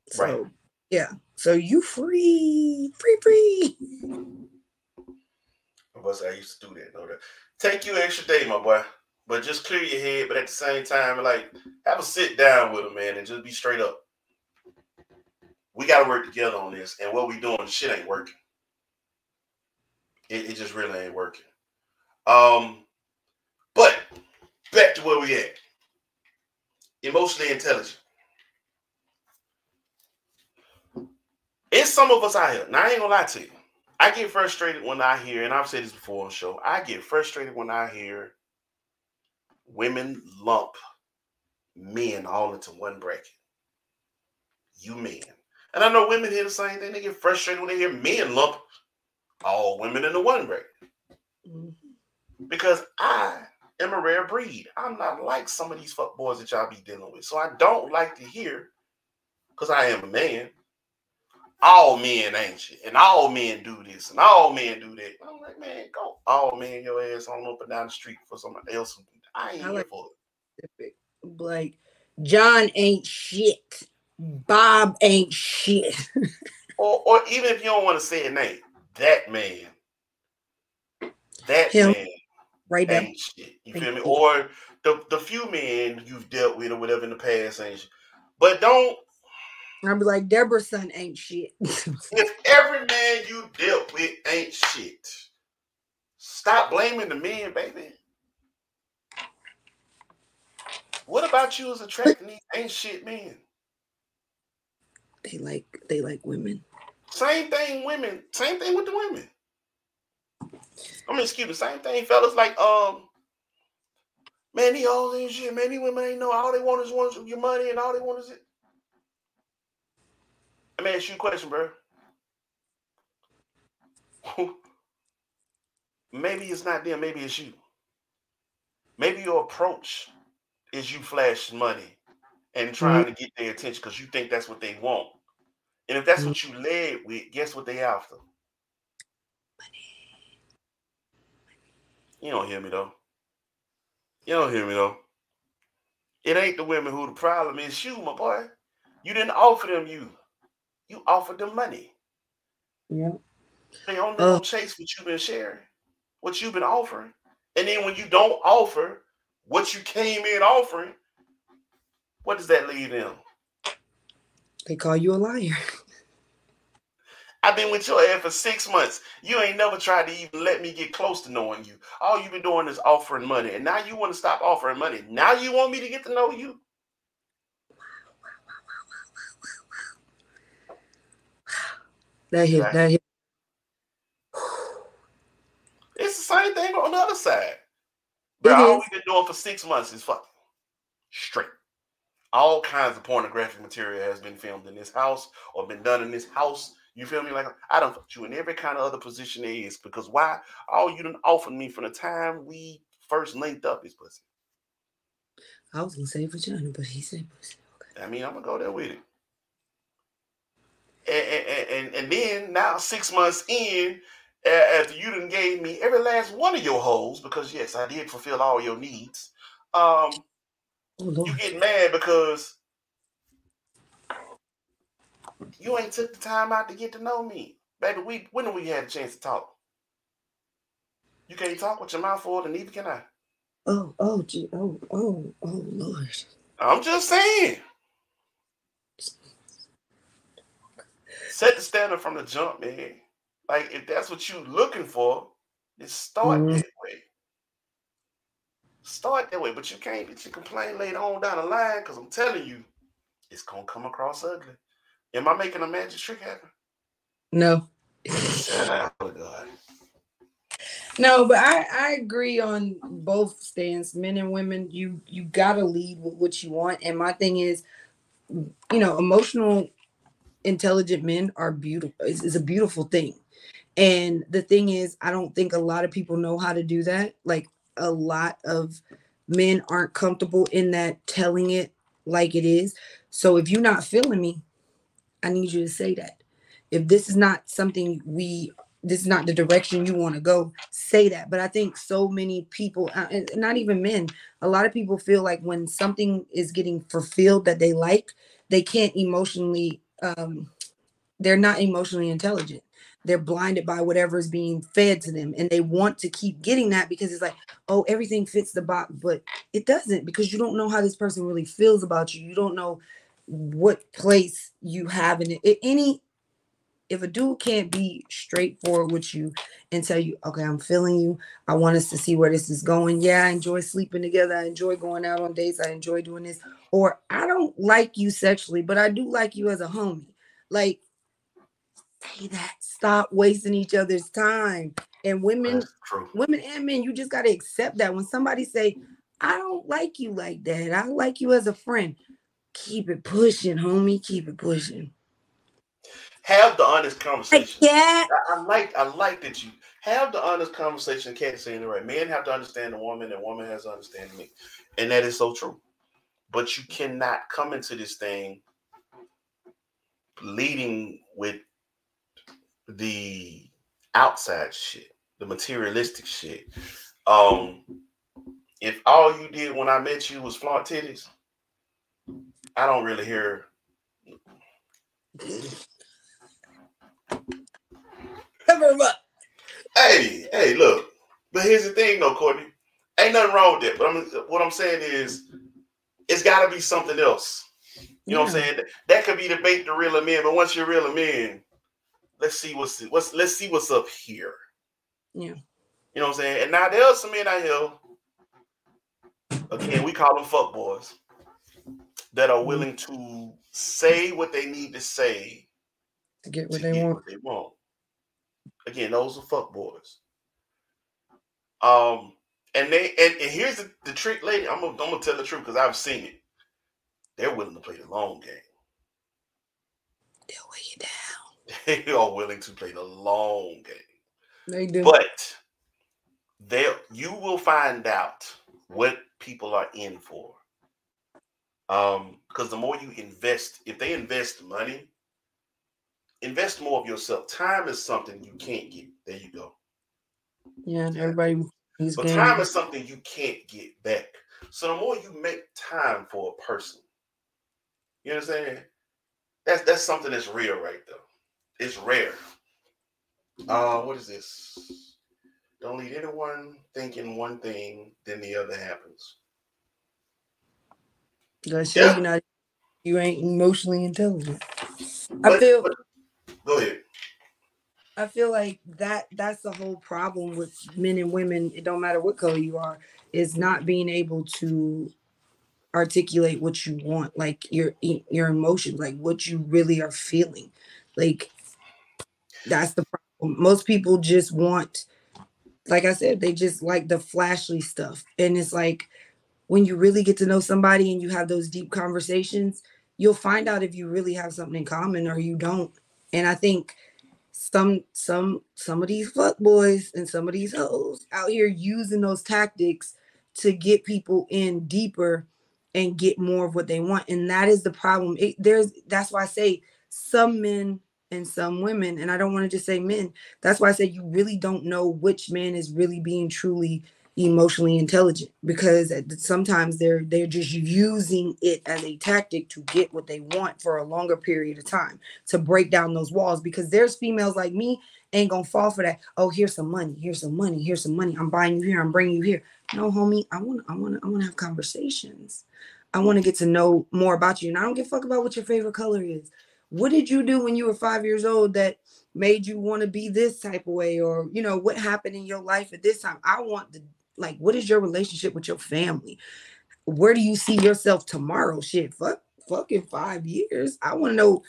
So Right. yeah. So you free, free, free. Of us, I used to do that. Know that. Take you an extra day, my boy. But just clear your head. But at the same time, like have a sit down with him, man, and just be straight up. We got to work together on this, and what we doing, shit ain't working. It, it just really ain't working. Um, but back to where we at. Emotionally intelligent. It's some of us out here. Now I ain't gonna lie to you. I get frustrated when I hear, and I've said this before on the show, I get frustrated when I hear women lump men all into one bracket. You men. And I know women hear the same thing. They get frustrated when they hear men lump all women into one bracket. Mhm. Because I am a rare breed. I'm not like some of these fuck boys that y'all be dealing with. So I don't like to hear, because I am a man, all men ain't shit, and all men do this, and all men do that. I'm like, man, go all men your ass on up and down the street for somebody else. I ain't I here like- for it. Like John ain't shit. Bob ain't shit. Or, or even if you don't want to say a name, that man, that Him. man Right shit. You feel me? Or the the few men you've dealt with or whatever in the past ain't shit. But don't I'll be like, Deborah's son ain't shit. if every man you dealt with ain't shit, stop blaming the men, baby. What about you is attracting these ain't shit men? they like they like women. Same thing, women. Same thing with the women. I mean, excuse me. Same thing, fellas. Like, um, man, these all these shit, man. These women ain't know all they want is want your money, and all they want is it. Let me ask you a question, bro. maybe it's not them. Maybe it's you. Maybe your approach is you flash money and trying to get their attention because you think that's what they want. And if that's what you led with, guess what they after? You don't hear me though. You don't hear me though. It ain't the women who the problem is. You, my boy. You didn't offer them you. You offered them money. Yeah. They only Uh. chase what you've been sharing, what you've been offering. And then when you don't offer what you came in offering, what does that leave them? They call you a liar. I've been with your ass for six months. You ain't never tried to even let me get close to knowing you. All you've been doing is offering money. And now you want to stop offering money. Now you want me to get to know you. That hit that hit. It's the same thing on the other side. But all we've been doing for six months is fucking straight. All kinds of pornographic material has been filmed in this house or been done in this house. You feel me? Like I don't fuck you in every kind of other position there is because why? All you done offered me from the time we first linked up is pussy. I was gonna say vagina, but he said pussy. Okay. I mean, I'm gonna go there with it. And and, and, and then now six months in, a- after you done gave me every last one of your holes, because yes, I did fulfill all your needs. Um, Oh you get mad because you ain't took the time out to get to know me. Baby, we when we had a chance to talk? You can't talk with your mouth full, and neither can I. Oh, oh, gee, oh, oh, oh Lord. I'm just saying. Set the standard from the jump, man. Like if that's what you looking for, then start Mhm. that way. Start that way, but you can't get you complain later on down the line because I'm telling you, it's gonna come across ugly. Am I making a magic trick happen? No. Oh God. No, but I I agree on both stands, men and women. You you gotta lead with what you want, and my thing is, you know, emotional, intelligent men are beautiful. Is is a beautiful thing, and the thing is, I don't think a lot of people know how to do that. Like a lot of men aren't comfortable in that telling it like it is. So if you're not feeling me, I need you to say that. If this is not something we this is not the direction you want to go say that. But i think so many people uh, and not even men a lot of people feel like when something is getting fulfilled that they like they can't emotionally um they're not emotionally intelligent. They're blinded by whatever is being fed to them and they want to keep getting that because it's like oh everything fits the box. But it doesn't because you don't know how this person really feels about you. You don't know what place you have in it any if a dude can't be straightforward with you and tell you, okay, I'm feeling you. I want us to see where this is going. Yeah, I enjoy sleeping together. I enjoy going out on dates. I enjoy doing this. Or I don't like you sexually, but I do like you as a homie. Like, say that. Stop wasting each other's time. And women, women and men, you just gotta accept that. When somebody say, I don't like you like that. I like you as a friend. Keep it pushing, homie. Keep it pushing. Have the honest Like, conversation. yeah. I, I like I like that you have the honest conversation. Can't say it right. Men have to understand the woman, and woman has to understand me, and that is so true. But you cannot come into this thing leading with the outside shit, the materialistic shit. Um, if all you did when I met you was flaunt titties, I don't really hear. Cover him up. Hey, hey, look. But here's the thing, though, Courtney. Ain't nothing wrong with that. But I'm, what I'm saying is, it's got to be something else. You know what I'm saying? That could be the bait to reel them in. But once you reel them in, let's see what's what's let's see what's up here. Yeah. You know what I'm saying? And now there's some men out here. Again, we call them fuck boys that Mm-hmm. are willing to say what they need to say to get to what they get want. what they want. Again, those are fuck boys. Um, and they and, and here's the, the trick, lady. I'm gonna, I'm gonna tell the truth because I've seen it. They're willing to play the long game. They'll weigh you down. They are willing to play the long game. They do. But they you will find out what people are in for. Um, because the more you invest, if they invest money, invest more of yourself. Time is something you can't get. There you go. yeah, everybody he's But time is something you can't get back. So the more you make time for a person, you know what I'm saying? That's that's something that's real right there. It's rare. Uh, what is this? Don't lead anyone thinking one thing, then the other happens. Gonna show Yeah. you not you ain't emotionally intelligent. I feel but- go ahead. I feel like that that's the whole problem with men and women, it don't matter what color you are, is not being able to articulate what you want, like your your emotions, like what you really are feeling. Like that's the problem. Most people just want, like I said, they just like the flashy stuff. And it's like when you really get to know somebody and you have those deep conversations, you'll find out if you really have something in common or you don't. And I think some some some of these fuck boys and some of these hoes out here using those tactics to get people in deeper and get more of what they want. And that is the problem. It, there's that's why I say some men and some women, and I don't want to just say men. That's why I say you really don't know which man is really being truly emotionally intelligent because sometimes they're they're just using it as a tactic to get what they want for a longer period of time to break down those walls because there's females like me ain't gonna fall for that. Oh here's some money here's some money here's some money. I'm buying you here i'm bringing you here. No homie i want i want i want to have conversations. I want to get to know more about you and i don't give a fuck about what your favorite color is. What did you do when you were five years old that made you want to be this type of way or you know what happened in your life at this time? I want the like, what is your relationship with your family? Where do you see yourself tomorrow? Shit, fuck, fucking five years. I want to know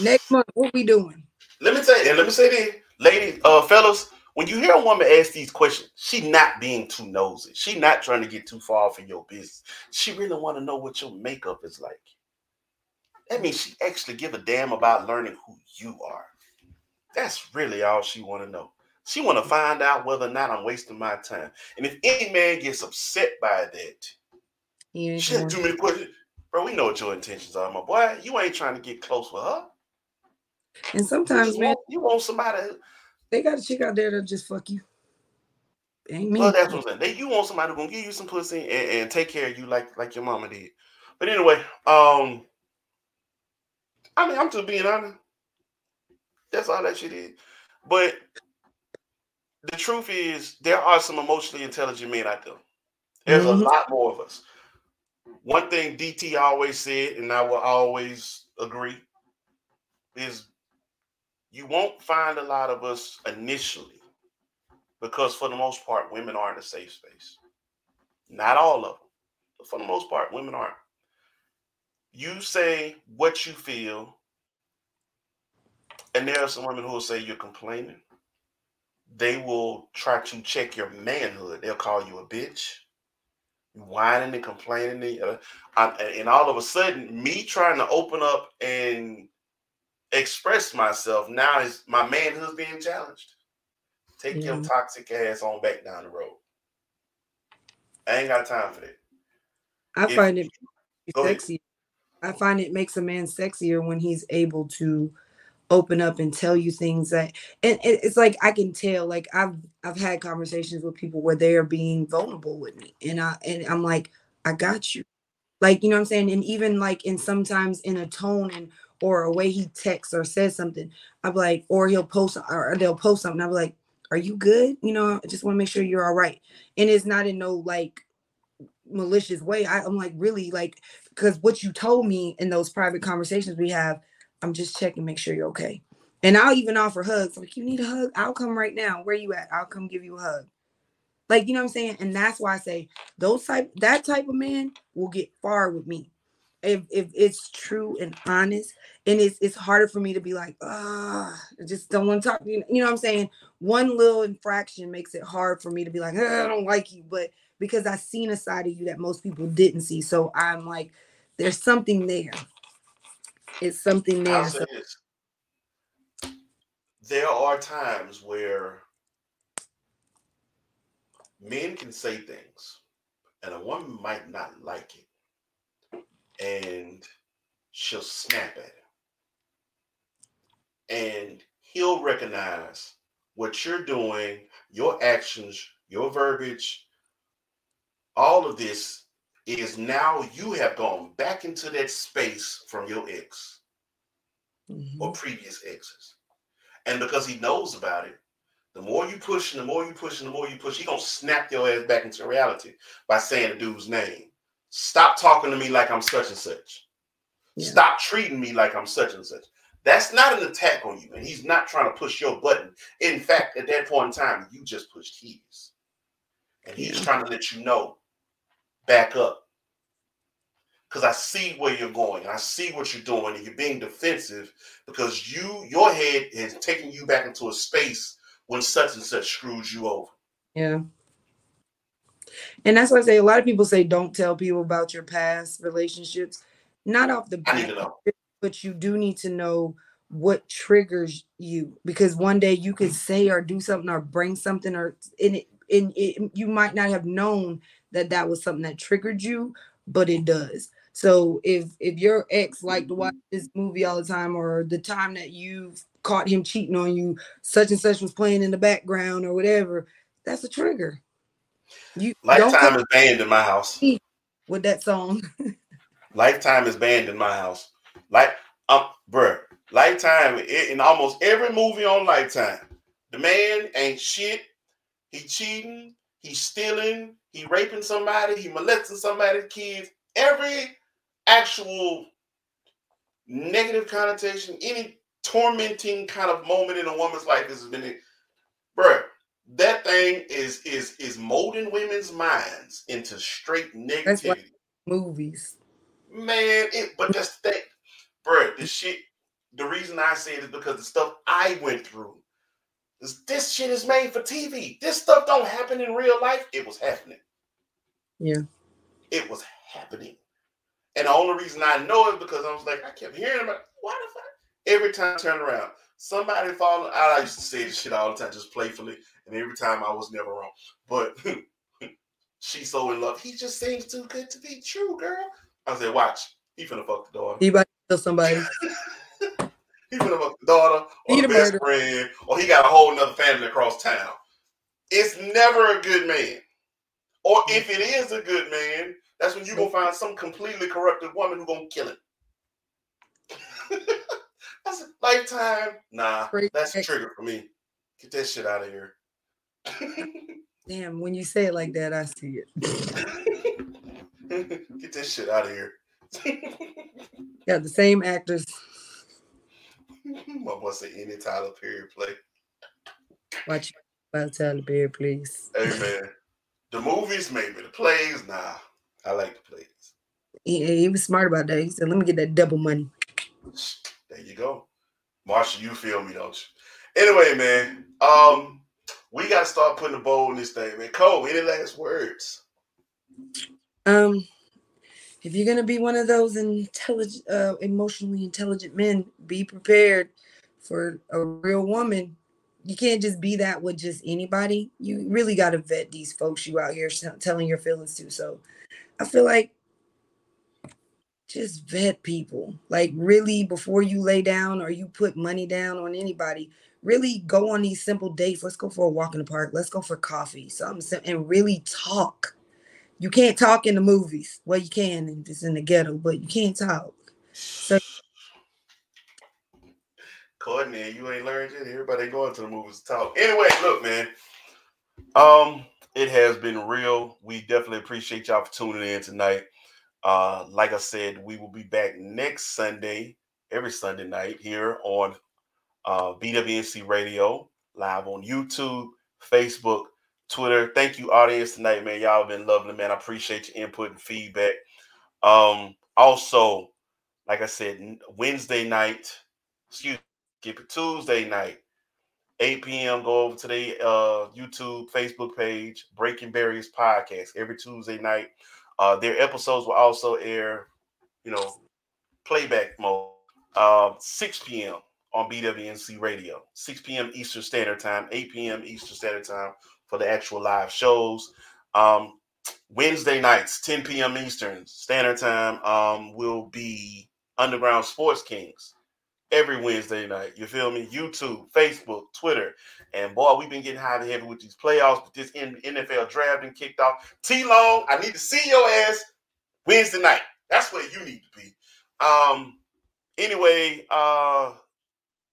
next month what we doing. Let me you, and let me say this, ladies, uh, fellas, when you hear a woman ask these questions, she not being too nosy. She not trying to get too far from your business. She really want to know what your makeup is like. That means she actually give a damn about learning who you are. That's really all she want to know. She want to find out whether or not I'm wasting my time. And if any man gets upset by that, yeah, she had too many questions. Bro, we know what your intentions are, my boy. You ain't trying to get close with her. And sometimes, you man, want, you want somebody. They got a chick out there that just fuck you. Ain't me. Well, that's what I'm saying. They, you want somebody gonna give you some pussy and, and take care of you like like your mama did. But anyway, um, I mean, I'm just being honest. That's all that shit is. But the truth is there are some emotionally intelligent men out there. There's mm-hmm. a lot more of us. One thing DT always said, and I will always agree, is you won't find a lot of us initially because for the most part, women are in a safe space. Not all of them, but for the most part, women aren't. You say what you feel, and there are some women who will say you're complaining they will try to check your manhood. They'll call you a bitch, whining and complaining, uh, and all of a sudden, me trying to open up and express myself now is my manhood being challenged. Take your toxic ass on back down the road. I ain't got time for that. I if, find it sexy. Ahead. I find it makes a man sexier when he's able to open up and tell you things that and it's like I can tell like I've I've had conversations with people where they are being vulnerable with me and I and I'm like I got you. Like you know what I'm saying? And even like in sometimes in a tone and or a way he texts or says something I'm like or he'll post or they'll post something I'm like are you good? You know I just want to make sure you're all right. And it's not in no like malicious way I, I'm like really? Like because what you told me in those private conversations we have I'm just checking, make sure you're okay. And I'll even offer hugs. Like, you need a hug? I'll come right now. Where you at? I'll come give you a hug. Like, you know what I'm saying? And that's why I say those type that type of man will get far with me. If if it's true and honest, and it's it's harder for me to be like, ah, I just don't want to talk. You know what I'm saying? One little infraction makes it hard for me to be like, I don't like you, but because I've seen a side of you that most people didn't see. So I'm like, there's something there. It's something there. So. There are times where men can say things and a woman might not like it and she'll snap at him and he'll recognize what you're doing your actions your verbiage all of this is now you have gone back into that space from your ex mm-hmm. or previous exes. And because he knows about it, the more you push and the more you push and the more you push, he gonna snap your ass back into reality by saying the dude's name. Stop talking to me like I'm such and such. Yeah. Stop treating me like I'm such and such. That's not an attack on you, and he's not trying to push your button. In fact, at that point in time, you just pushed his. And he's yeah. trying to let you know back up. Because I see where you're going. I see what you're doing, and you're being defensive because you, your head is taking you back into a space when such and such screws you over. Yeah. And that's why I say a lot of people say don't tell people about your past relationships. Not off the bat, but you do need to know what triggers you because one day you could say or do something or bring something or in it, in it you might not have known that that was something that triggered you but it does. So if if your ex liked to watch this movie all the time, or the time that you've caught him cheating on you, such and such was playing in the background or whatever, that's a trigger. You Lifetime is banned in my house. with that song. Lifetime is banned in my house. Like, um, bruh, Lifetime in almost every movie on Lifetime, the man ain't shit. He cheating, he stealing, he raping somebody, he molesting somebody's kids. Every actual negative connotation, any tormenting kind of moment in a woman's life has been, it. bruh. That thing is is is molding women's minds into straight negativity. Movies. Man, it, but that's the thing, bro. The shit. The reason I say it is because the stuff I went through. This, shit is made for TV. This stuff don't happen in real life. It was happening. Yeah. It was happening. And the only reason I know it because I was like, I kept hearing about why the fuck? Every time I turn around, somebody falling. I used to say this shit all the time, just playfully, and every time I was never wrong. But she's so in love. He just seems too good to be true, girl. I said, watch. He finna fuck the daughter. He about to kill somebody. He fuck the daughter or He the best murderer. friend, or he got a whole nother family across town. It's never a good man. Or mm. if it is a good man, that's when you gonna mm. find some completely corrupted woman who gonna kill him. that's a lifetime. Nah, that's a trigger for me. Get that shit out of here. Damn, when you say it like that, I see it. Get this shit out of here. yeah, the same actors. My boy said any Tyler Perry play. Watch about Tyler Perry, please. Hey man, the movies maybe the plays. Nah, I like the plays. He, he was smart about that. He said, "Let me get that double money." There you go, Marsha. You feel me, don't you? Anyway, man. Um, we gotta start putting a bow in this thing, man. Cole, any last words? Um, if you're gonna be one of those intelligent, uh, emotionally intelligent men, be prepared for a real woman. You can't just be that with just anybody. You really got to vet these folks you out here telling your feelings to. So, I feel like just vet people. Like really, before you lay down or you put money down on anybody, really go on these simple dates. Let's go for a walk in the park. Let's go for coffee. Something and really talk. You can't talk in the movies. Well, you can if it's in the ghetto, but you can't talk. So Courtney, you ain't learned yet. Everybody going to the movies to talk. Anyway, look, man. Um, it has been real. We definitely appreciate y'all for tuning in tonight. Uh, like I said, we will be back next Sunday, every Sunday night here on uh, BWNC Radio, live on YouTube, Facebook, Twitter. Thank you, audience, tonight, man. Y'all have been lovely, man. I appreciate your input and feedback. Um, also, like I said, Wednesday night, excuse skip it Tuesday night, 8 p.m. Go over to the uh, YouTube, Facebook page, Breaking Barriers Podcast every Tuesday night. Uh, their episodes will also air, you know, playback mode, uh, 6 p.m. on BWNC Radio, 6 p.m. Eastern Standard Time, 8 p.m. Eastern Standard Time for the actual live shows. Um, Wednesday nights, 10 p.m. Eastern Standard Time, um, will be Underground Sports Kings every Wednesday night. You feel me? YouTube, Facebook, Twitter. And boy, we've been getting hot and heavy with these playoffs, but this NFL draft been kicked off. T Long, I need to see your ass Wednesday night. That's where you need to be. Um, anyway, uh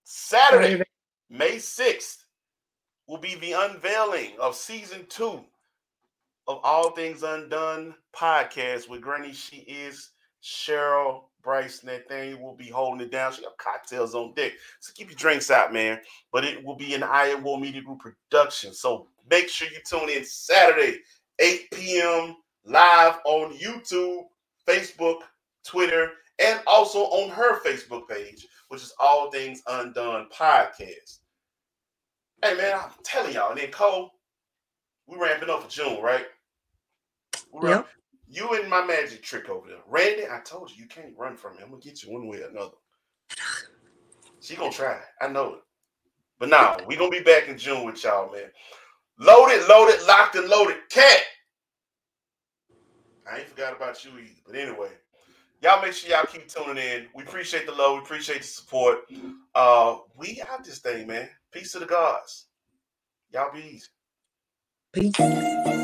Saturday, May 6th, will be the unveiling of season two of All Things Undone podcast with Granny. She is Cheryl Bryce Nathaniel will be holding it down. She got cocktails on deck. So keep your drinks out, man. But it will be an Iowa Media Group production. So make sure you tune in Saturday, 8 p.m. live on YouTube, Facebook, Twitter, and also on her Facebook page, which is All Things Undone Podcast. Hey man, I'm telling y'all, and then Cole, we ramping up for June, right? We ramp- Yep. You and my magic trick over there. Randy, I told you you can't run from me. I'm gonna get you one way or another. She gonna try. I know it. But now we gonna be back in June with y'all, man. Loaded, loaded, locked, and loaded. Cat. I ain't forgot about you either. But anyway, y'all make sure y'all keep tuning in. We appreciate the love. We appreciate the support. Uh, we out this thing, man. Peace to the gods. Y'all be easy. Peace.